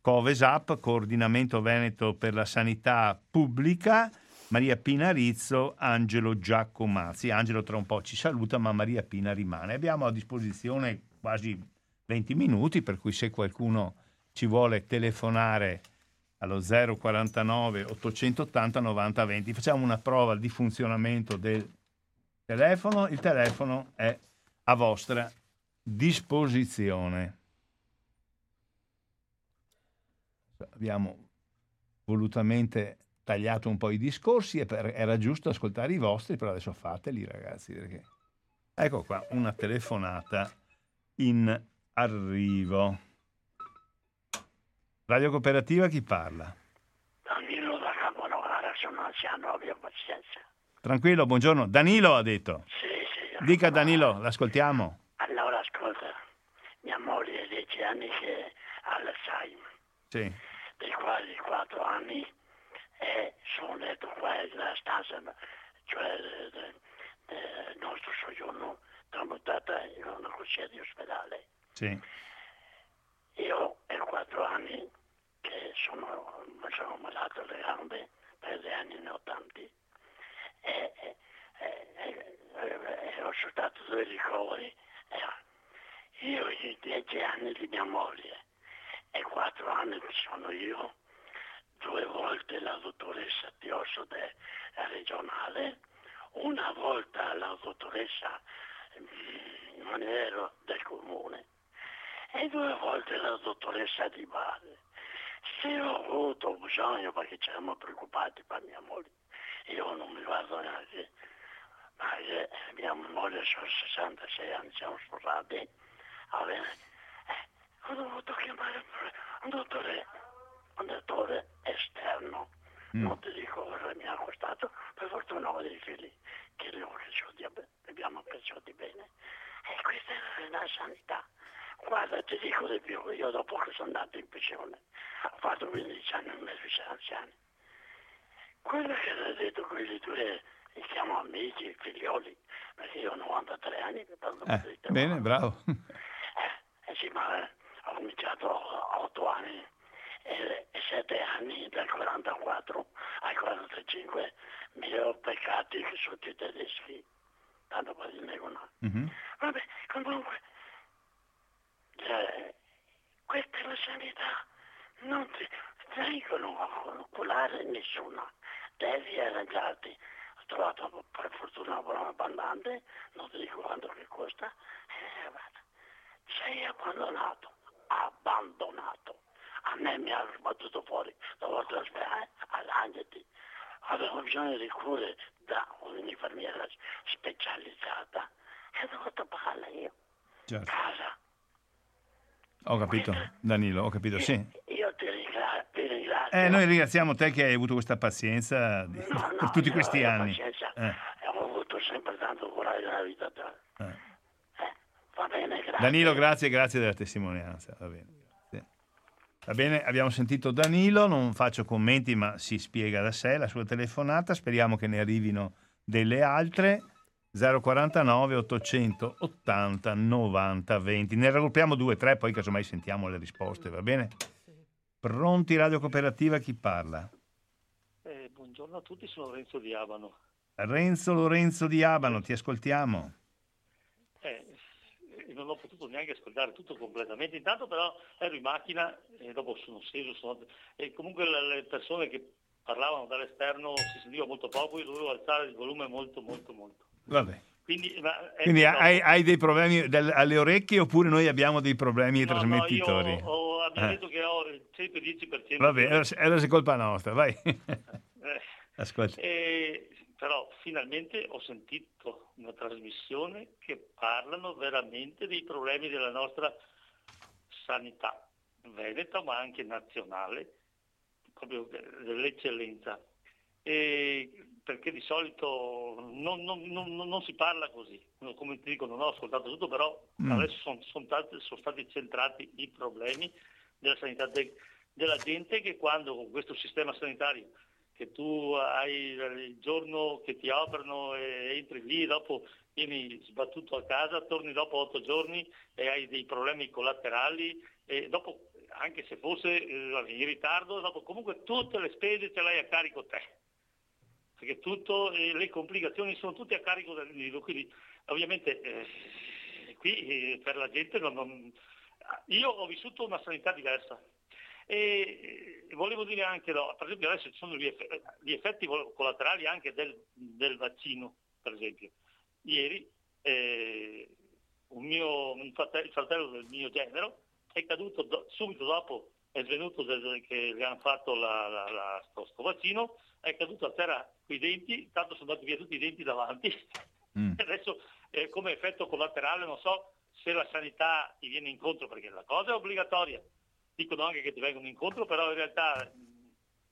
COVESAP, Coordinamento Veneto per la Sanità Pubblica, Maria Pina Rizzo, Angelo Giacomazzi. Angelo tra un po' ci saluta, ma Maria Pina rimane. Abbiamo a disposizione quasi 20 minuti, per cui se qualcuno ci vuole telefonare allo 049 880 90 20 facciamo una prova di funzionamento del telefono. Il telefono è a vostra disposizione. Abbiamo volutamente tagliato un po' i discorsi e per, era giusto ascoltare i vostri, però adesso fateli ragazzi. Perché... Ecco qua, una telefonata in arrivo. Radio Cooperativa, chi parla? Danilo da Caponogara, sono anziano, abbia pazienza. Tranquillo, buongiorno. Danilo ha detto. Sì, sì. Dica Danilo, l'ascoltiamo. Allora, ascolta, mia moglie ha 10 anni che ha l'Alzheimer. Sì. Dei quali 4 anni e sono letto qua nella stanza, cioè del nostro soggiorno, tramutata in una cucina di ospedale. Sì. Io è quattro anni che sono, sono malato alle gambe per gli anni 80 e, e, e, e ho soltanto due ricoveri. io i dieci anni di mia moglie e quattro anni che sono io due volte la dottoressa Tiosode regionale, una volta la dottoressa mm, Maniero del comune. E due volte la dottoressa Di Bale. Se ho avuto bisogno, perché ci eravamo preoccupati per mia moglie, io non mi guardo neanche, ma mia moglie sono 66 anni, siamo sposati, va bene, eh, ho dovuto chiamare un dottore un dottore esterno. Mm. Non ti dico cosa mi ha costato, per fortuna ho dei figli che li ho cresciuti, abbiamo cresciuti bene. E questa è la sanità. Guarda, ti dico di più, io dopo che sono andato in pensione, ho fatto 15 anni e mezzo di anziani. Quello che ha detto quei due, li chiamo amici, figlioli, perché io ho 93 anni. Eh, bene, bravo. Eh, eh sì, ma ho cominciato a 8 anni e, e sette anni dal 44 al 45 mi ho peccati che sono tutti tedeschi tanto per dirne una mm-hmm. vabbè comunque cioè, questa è la sanità non ti vengono a curare nessuna devi arrangiarti. Ho trovato per fortuna una buona abbondante non ti dico quanto che costa. Eh, sei abbandonato. Abbandonato a me mi ha sbattuto fuori la volta all'Angeli. Avevo bisogno di cure da un'infermiera specializzata e ho dovuto pagarla io. Certo. Casa. Ho capito, Danilo, ho capito, sì. Io ti ringrazio. Ti ringrazio. Eh, noi ringraziamo te che hai avuto questa pazienza di, no, no, per tutti questi anni. Eh. Ho avuto sempre tanto coraggio nella vita. Eh. Eh, va bene, grazie. Danilo, grazie, grazie della testimonianza. Va bene. Va bene, abbiamo sentito Danilo, non faccio commenti ma si spiega da sé la sua telefonata, speriamo che ne arrivino delle altre. 049 880 90 20. Ne raggruppiamo due, tre, poi casomai sentiamo le risposte, va bene? Pronti Radio Cooperativa, chi parla? Eh, buongiorno a tutti, sono Lorenzo di Abano. Renzo Lorenzo di Abano, ti ascoltiamo. Eh, non ho potuto neanche ascoltare tutto completamente, intanto però ero in macchina e dopo sono sceso, sono... e comunque le persone che parlavano dall'esterno si sentiva molto poco, io dovevo alzare il volume molto molto molto. Vabbè. Quindi, ma, Quindi hai, hai, dei problemi del, alle orecchie oppure noi abbiamo dei problemi ai no, trasmettitori? No, io ho, abbiamo eh. detto che ho il 110%. Vabbè, allora è colpa nostra, vai. Eh, Ascolta. Eh, però finalmente ho sentito una trasmissione che parlano veramente dei problemi della nostra sanità veneta ma anche nazionale, proprio dell'eccellenza. E perché di solito non, non, non, non, si parla così, come ti dico non ho ascoltato tutto, però mm. adesso sono, sono, stati, sono, stati centrati i problemi della sanità de, della gente che quando con questo sistema sanitario che tu hai il giorno che ti aprono e entri lì, dopo vieni sbattuto a casa, torni dopo otto giorni e hai dei problemi collaterali e dopo anche se fosse eh, in ritardo, dopo comunque tutte le spese ce l'hai a carico te. Perché tutto, eh, le complicazioni sono tutte a carico del nido. Quindi ovviamente eh, qui eh, per la gente non, non... Io ho vissuto una sanità diversa e volevo dire anche, no, per esempio adesso ci sono gli effetti, gli effetti collaterali anche del, del, vaccino, per esempio. Ieri eh, un mio, un fratello, il fratello del mio genero è caduto do, subito dopo, è svenuto del, che gli hanno fatto la, la, la, sto, sto, vaccino, è caduto a terra con i denti, tanto sono andati via tutti i denti davanti. Mm. [LAUGHS] Adesso eh, come effetto collaterale non so se la sanità ti viene incontro perché la cosa è obbligatoria, dicono anche che ti vengono incontro, però in realtà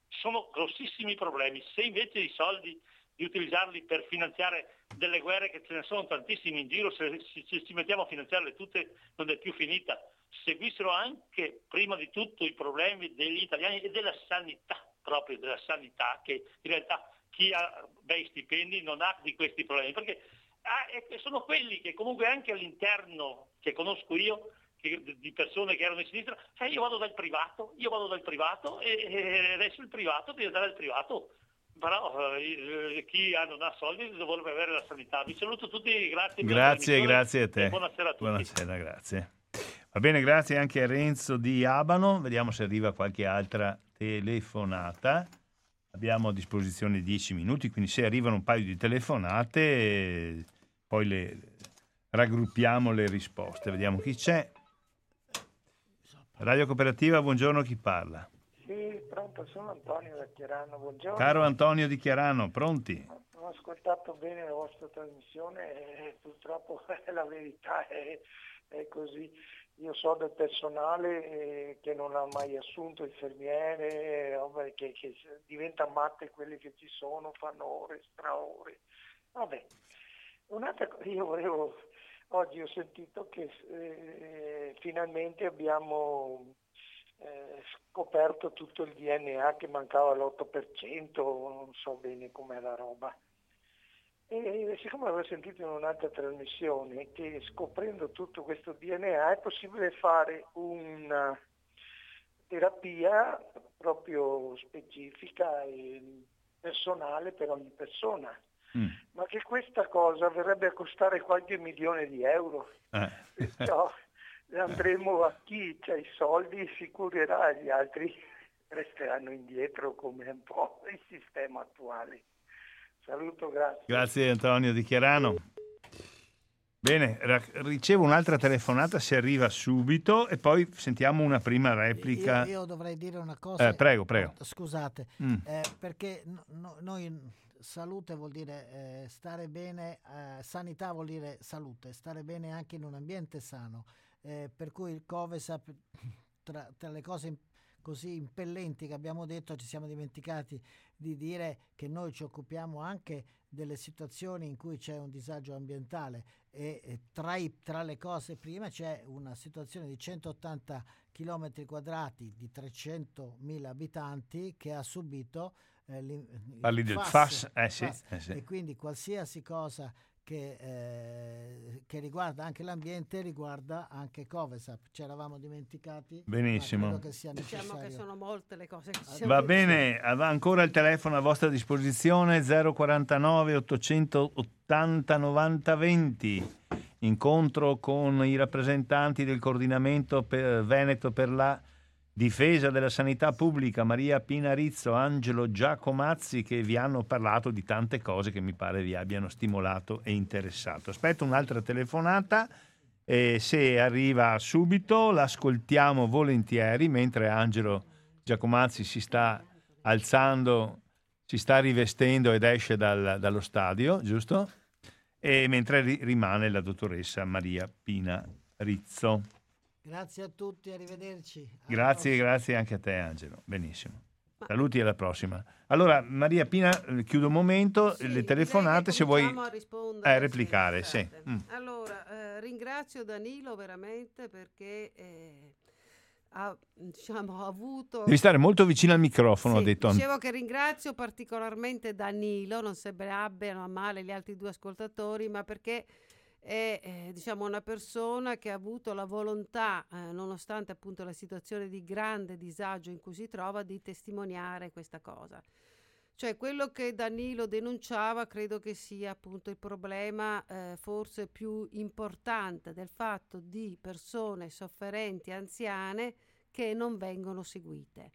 sono grossissimi problemi. Se invece i soldi di utilizzarli per finanziare delle guerre che ce ne sono tantissime in giro, se ci mettiamo a finanziarle tutte non è più finita. Seguissero anche prima di tutto i problemi degli italiani e della sanità, proprio della sanità, che in realtà chi ha bei stipendi non ha di questi problemi, perché ah, sono quelli che comunque anche all'interno che conosco io di persone che erano in sinistra, eh, io vado dal privato, io vado dal privato e, e adesso il privato deve andare al privato, però eh, chi ha, non ha soldi dovrebbe avere la sanità. Vi saluto tutti, grazie. Grazie, grazie a te. Buonasera a tutti. Buonasera, grazie. Va bene, grazie anche a Renzo di Abano, vediamo se arriva qualche altra telefonata. Abbiamo a disposizione 10 minuti, quindi se arrivano un paio di telefonate poi le raggruppiamo le risposte. Vediamo chi c'è. Radio Cooperativa, buongiorno, chi parla? Sì, pronto, sono Antonio da Chiarano, buongiorno. Caro Antonio di Chiarano, pronti? Ho ascoltato bene la vostra trasmissione e purtroppo [LAUGHS] la verità è, è così. Io so del personale eh, che non ha mai assunto infermiere, che, che diventa matte quelli che ci sono, fanno ore, straore. Vabbè, un'altra cosa, io volevo Oggi ho sentito che eh, finalmente abbiamo eh, scoperto tutto il DNA che mancava l'8%, non so bene com'è la roba. E siccome avevo sentito in un'altra trasmissione che scoprendo tutto questo DNA è possibile fare una terapia proprio specifica e personale per ogni persona mm. ma che questa cosa verrebbe a costare qualche milione di euro. Eh. [LAUGHS] Perciò andremo a chi ha i soldi si curerà, gli altri resteranno indietro come un po' il sistema attuale. Saluto, grazie. Grazie Antonio Di Chiarano. Bene, ricevo un'altra telefonata se arriva subito e poi sentiamo una prima replica. Io, io dovrei dire una cosa. Eh, prego, prego. Scusate, mm. eh, perché no, noi salute vuol dire eh, stare bene, eh, sanità vuol dire salute, stare bene anche in un ambiente sano. Eh, per cui il Covesap, [COUGHS] tra, tra le cose così impellenti che abbiamo detto, ci siamo dimenticati di dire che noi ci occupiamo anche delle situazioni in cui c'è un disagio ambientale e, e tra, i, tra, le cose prima c'è una situazione di 180 km quadrati di 300.000 abitanti che ha subito Parli del FAS, eh sì. Eh sì. e quindi qualsiasi cosa che, eh, che, riguarda anche l'ambiente, riguarda anche Covesap. Ci eravamo dimenticati. Benissimo. Che diciamo che sono molte le cose che ci Va bene, ancora il telefono a vostra disposizione 049 880 90 20. Incontro con i rappresentanti del coordinamento per Veneto per la difesa della sanità pubblica, Maria Pina Rizzo, Angelo Giacomazzi, che vi hanno parlato di tante cose che mi pare vi abbiano stimolato e interessato. Aspetto un'altra telefonata e se arriva subito l'ascoltiamo volentieri mentre Angelo Giacomazzi si sta alzando, si sta rivestendo ed esce dal, dallo stadio, giusto? E mentre ri- rimane la dottoressa Maria Pina Rizzo. Grazie a tutti, arrivederci. Alla grazie, prossima. grazie anche a te Angelo. Benissimo. Saluti alla prossima. Allora, Maria Pina, eh, chiudo un momento, sì, le telefonate se vuoi eh, replicare. Sì. Mm. Allora, eh, ringrazio Danilo veramente perché eh, ha diciamo, avuto... Devi stare molto vicino al microfono, sì, ha detto. Dicevo che ringrazio particolarmente Danilo, non sembra abbiano a male gli altri due ascoltatori, ma perché è eh, diciamo una persona che ha avuto la volontà, eh, nonostante appunto la situazione di grande disagio in cui si trova, di testimoniare questa cosa. Cioè quello che Danilo denunciava credo che sia appunto il problema eh, forse più importante del fatto di persone sofferenti anziane che non vengono seguite.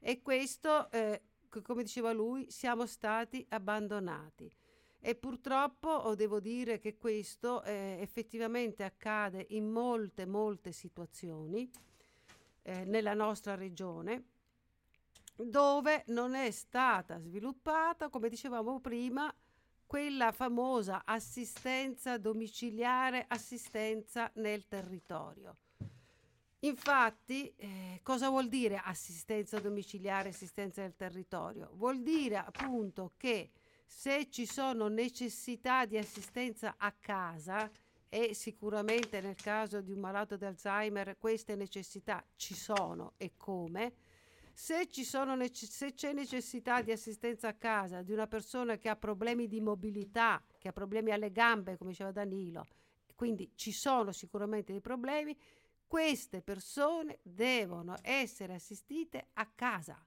E questo, eh, come diceva lui, siamo stati abbandonati. E purtroppo devo dire che questo eh, effettivamente accade in molte, molte situazioni eh, nella nostra regione dove non è stata sviluppata, come dicevamo prima, quella famosa assistenza domiciliare, assistenza nel territorio. Infatti, eh, cosa vuol dire assistenza domiciliare, assistenza nel territorio? Vuol dire appunto che se ci sono necessità di assistenza a casa, e sicuramente nel caso di un malato di Alzheimer queste necessità ci sono e come, se, nece- se, c'è necessità di assistenza a casa di una persona che ha problemi di mobilità, che ha problemi alle gambe, come diceva Danilo, quindi ci sono sicuramente dei problemi, queste persone devono essere assistite a casa.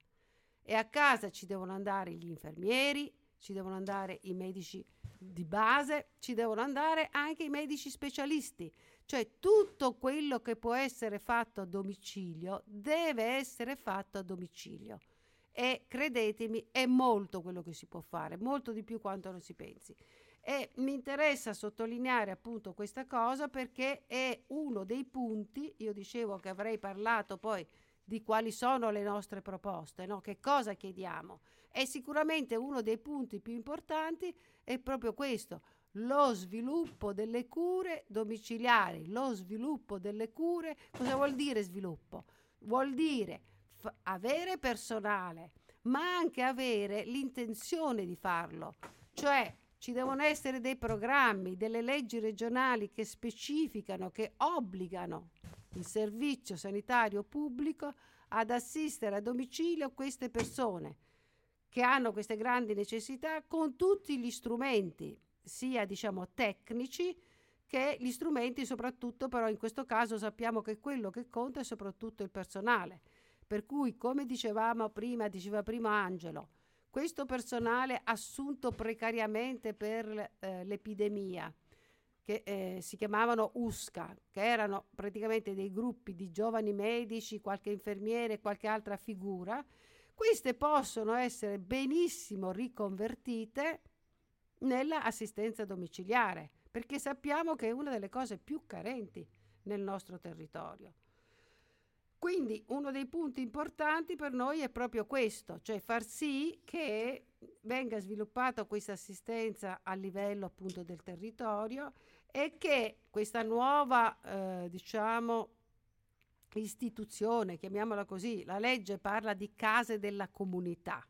E a casa ci devono andare gli infermieri, ci devono andare i medici di base, ci devono andare anche i medici specialisti, cioè tutto quello che può essere fatto a domicilio deve essere fatto a domicilio. E credetemi, è molto quello che si può fare, molto di più quanto non si pensi. E mi interessa sottolineare appunto questa cosa perché è uno dei punti, io dicevo che avrei parlato poi di quali sono le nostre proposte, no? che cosa chiediamo. E sicuramente uno dei punti più importanti è proprio questo, lo sviluppo delle cure domiciliari. Lo sviluppo delle cure, cosa vuol dire sviluppo? Vuol dire f- avere personale, ma anche avere l'intenzione di farlo. Cioè ci devono essere dei programmi, delle leggi regionali che specificano, che obbligano il servizio sanitario pubblico ad assistere a domicilio queste persone che hanno queste grandi necessità con tutti gli strumenti, sia diciamo tecnici che gli strumenti soprattutto però in questo caso sappiamo che quello che conta è soprattutto il personale. Per cui come dicevamo prima, diceva prima Angelo, questo personale assunto precariamente per eh, l'epidemia che eh, si chiamavano USCA, che erano praticamente dei gruppi di giovani medici, qualche infermiere, qualche altra figura, queste possono essere benissimo riconvertite nell'assistenza domiciliare, perché sappiamo che è una delle cose più carenti nel nostro territorio. Quindi uno dei punti importanti per noi è proprio questo, cioè far sì che venga sviluppata questa assistenza a livello appunto del territorio è che questa nuova, eh, diciamo, istituzione, chiamiamola così, la legge parla di case della comunità.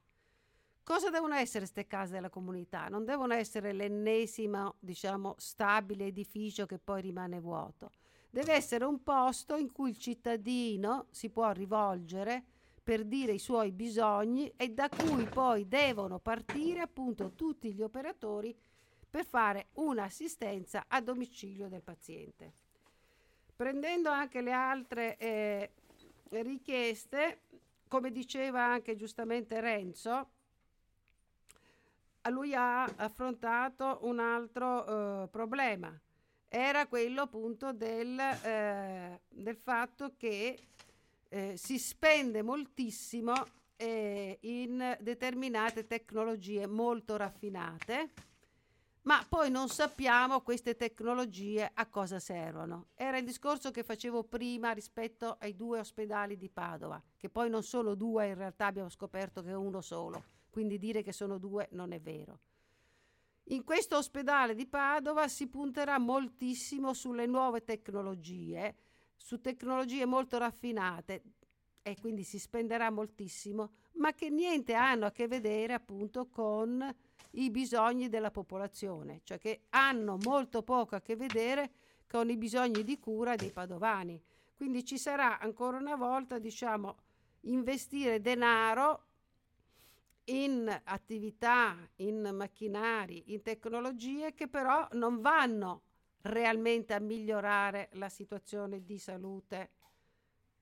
Cosa devono essere queste case della comunità? Non devono essere l'ennesimo, diciamo, stabile edificio che poi rimane vuoto. Deve essere un posto in cui il cittadino si può rivolgere per dire i suoi bisogni e da cui poi devono partire appunto tutti gli operatori per fare un'assistenza a domicilio del paziente. Prendendo anche le altre eh, richieste, come diceva anche giustamente Renzo, lui ha affrontato un altro eh, problema. Era quello appunto del, eh, del fatto che eh, si spende moltissimo eh, in determinate tecnologie molto raffinate, ma poi non sappiamo queste tecnologie a cosa servono. Era il discorso che facevo prima rispetto ai due ospedali di Padova, che poi non sono due, in realtà abbiamo scoperto che è uno solo, quindi dire che sono due non è vero. In questo ospedale di Padova si punterà moltissimo sulle nuove tecnologie, su tecnologie molto raffinate e quindi si spenderà moltissimo, ma che niente hanno a che vedere appunto con i bisogni della popolazione, cioè che hanno molto poco a che vedere con i bisogni di cura dei padovani. Quindi ci sarà ancora una volta, diciamo, investire denaro in attività, in macchinari, in tecnologie che però non vanno realmente a migliorare la situazione di salute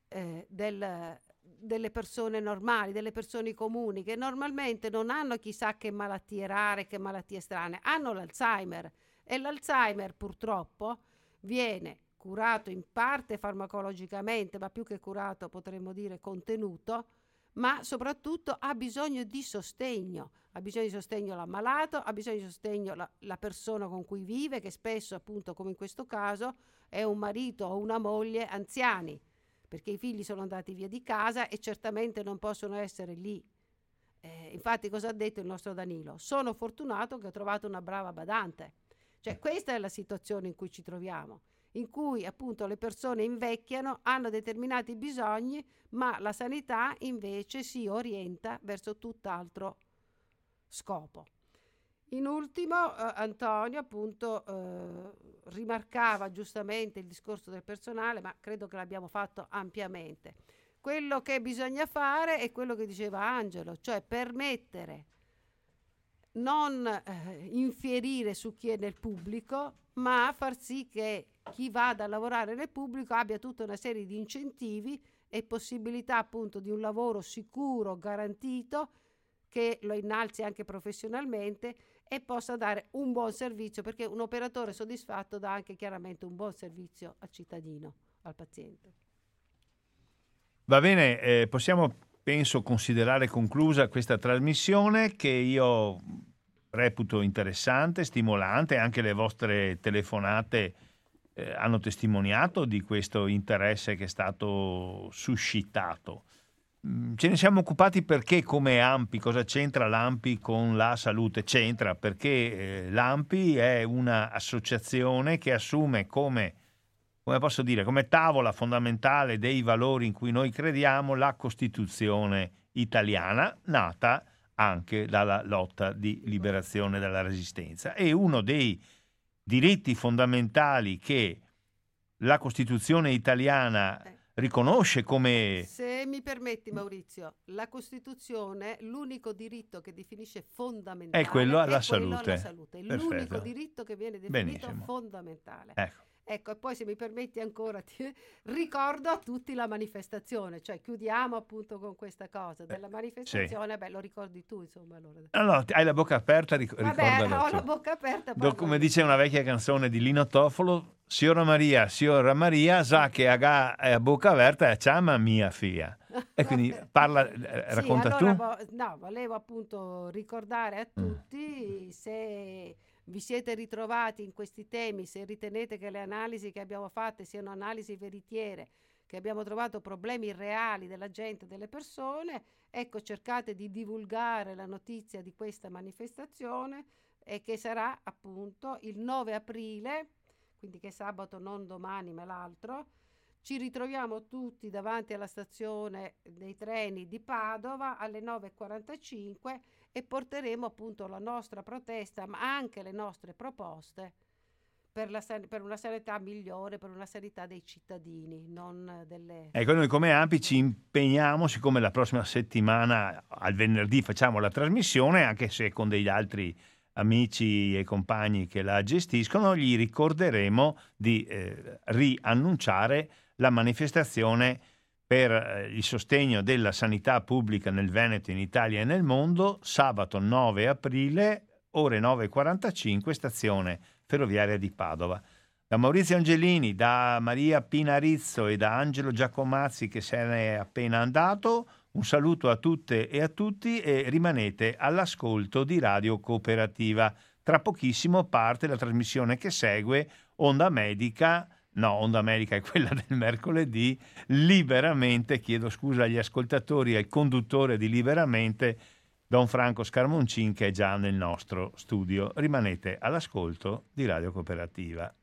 eh, del, delle persone normali, delle persone comuni, che normalmente non hanno chissà che malattie rare, che malattie strane, hanno l'Alzheimer. E l'Alzheimer purtroppo viene curato in parte farmacologicamente, ma più che curato potremmo dire contenuto, ma soprattutto ha bisogno di sostegno, ha bisogno di sostegno l'ammalato, ha bisogno di sostegno la, la persona con cui vive, che spesso appunto come in questo caso è un marito o una moglie anziani perché i figli sono andati via di casa e certamente non possono essere lì. Eh, infatti cosa ha detto il nostro Danilo? Sono fortunato che ho trovato una brava badante. Cioè questa è la situazione in cui ci troviamo, in cui appunto le persone invecchiano, hanno determinati bisogni, ma la sanità invece si orienta verso tutt'altro scopo. In ultimo, eh, Antonio appunto eh, rimarcava giustamente il discorso del personale, ma credo che l'abbiamo fatto ampiamente. Quello che bisogna fare è quello che diceva Angelo, cioè permettere, non eh, infierire su chi è nel pubblico, ma far sì che chi vada a lavorare nel pubblico abbia tutta una serie di incentivi e possibilità appunto di un lavoro sicuro, garantito, che lo innalzi anche professionalmente e possa dare un buon servizio, perché un operatore soddisfatto dà anche chiaramente un buon servizio al cittadino, al paziente. Va bene, eh, possiamo penso considerare conclusa questa trasmissione che io reputo interessante, stimolante, anche le vostre telefonate eh, hanno testimoniato di questo interesse che è stato suscitato. Mm, ce ne siamo occupati perché come AMPI, cosa c'entra l'AMPI con la salute? C'entra perché eh, l'AMPI è un'associazione che assume come, come posso dire, come tavola fondamentale dei valori in cui noi crediamo la Costituzione italiana, nata anche dalla lotta di liberazione dalla resistenza. E uno dei diritti fondamentali che la Costituzione italiana riconosce come... Se mi permetti Maurizio, la Costituzione, l'unico diritto che definisce fondamentale è quello alla è salute. Quello alla salute. L'unico diritto che viene definito Benissimo. fondamentale. Ecco. Ecco, e poi se mi permetti ancora, ti [LAUGHS] ricordo a tutti la manifestazione, cioè chiudiamo appunto con questa cosa della manifestazione, sì. beh lo ricordi tu insomma. Allora. No, hai la bocca aperta, ric- Vabbè, [LAUGHS] ho la bocca aperta. Do, come dice una vecchia canzone di Lino Toffolo, Signora Maria, Signora Maria, sa che a bocca aperta e chiama mia figlia. E quindi [LAUGHS] parla, eh, racconta sì, allora, tu. no, volevo appunto ricordare a mm. tutti mm. se vi siete ritrovati in questi temi, se ritenete che le analisi che abbiamo fatte siano analisi veritiere, che abbiamo trovato problemi reali della gente, delle persone, ecco cercate di divulgare la notizia di questa manifestazione e che sarà appunto il 9 aprile, quindi che sabato non domani ma l'altro, ci ritroviamo tutti davanti alla stazione dei treni di Padova alle 9.45 e porteremo appunto la nostra protesta, ma anche le nostre proposte per, la, per, una sanità migliore, per una sanità dei cittadini, non delle... Ecco, noi come AMPI ci impegniamo, siccome la prossima settimana, al venerdì, facciamo la trasmissione, anche se con degli altri amici e compagni che la gestiscono, gli ricorderemo di eh, riannunciare la manifestazione per eh, il sostegno della sanità pubblica nel Veneto, in Italia e nel mondo, sabato 9 aprile, ore 9.45, stazione ferroviaria di Padova. Da Maurizio Angelini, da Maria Pinarizzo e da Angelo Giacomazzi che se ne è appena andato, un saluto a tutte e a tutti e rimanete all'ascolto di Radio Cooperativa. Tra pochissimo parte la trasmissione che segue Onda Medica no, Onda America è quella del mercoledì, liberamente, chiedo scusa agli ascoltatori e al conduttore di Liberamente, Don Franco Scarmoncin che è già nel nostro studio. Rimanete all'ascolto di Radio Cooperativa.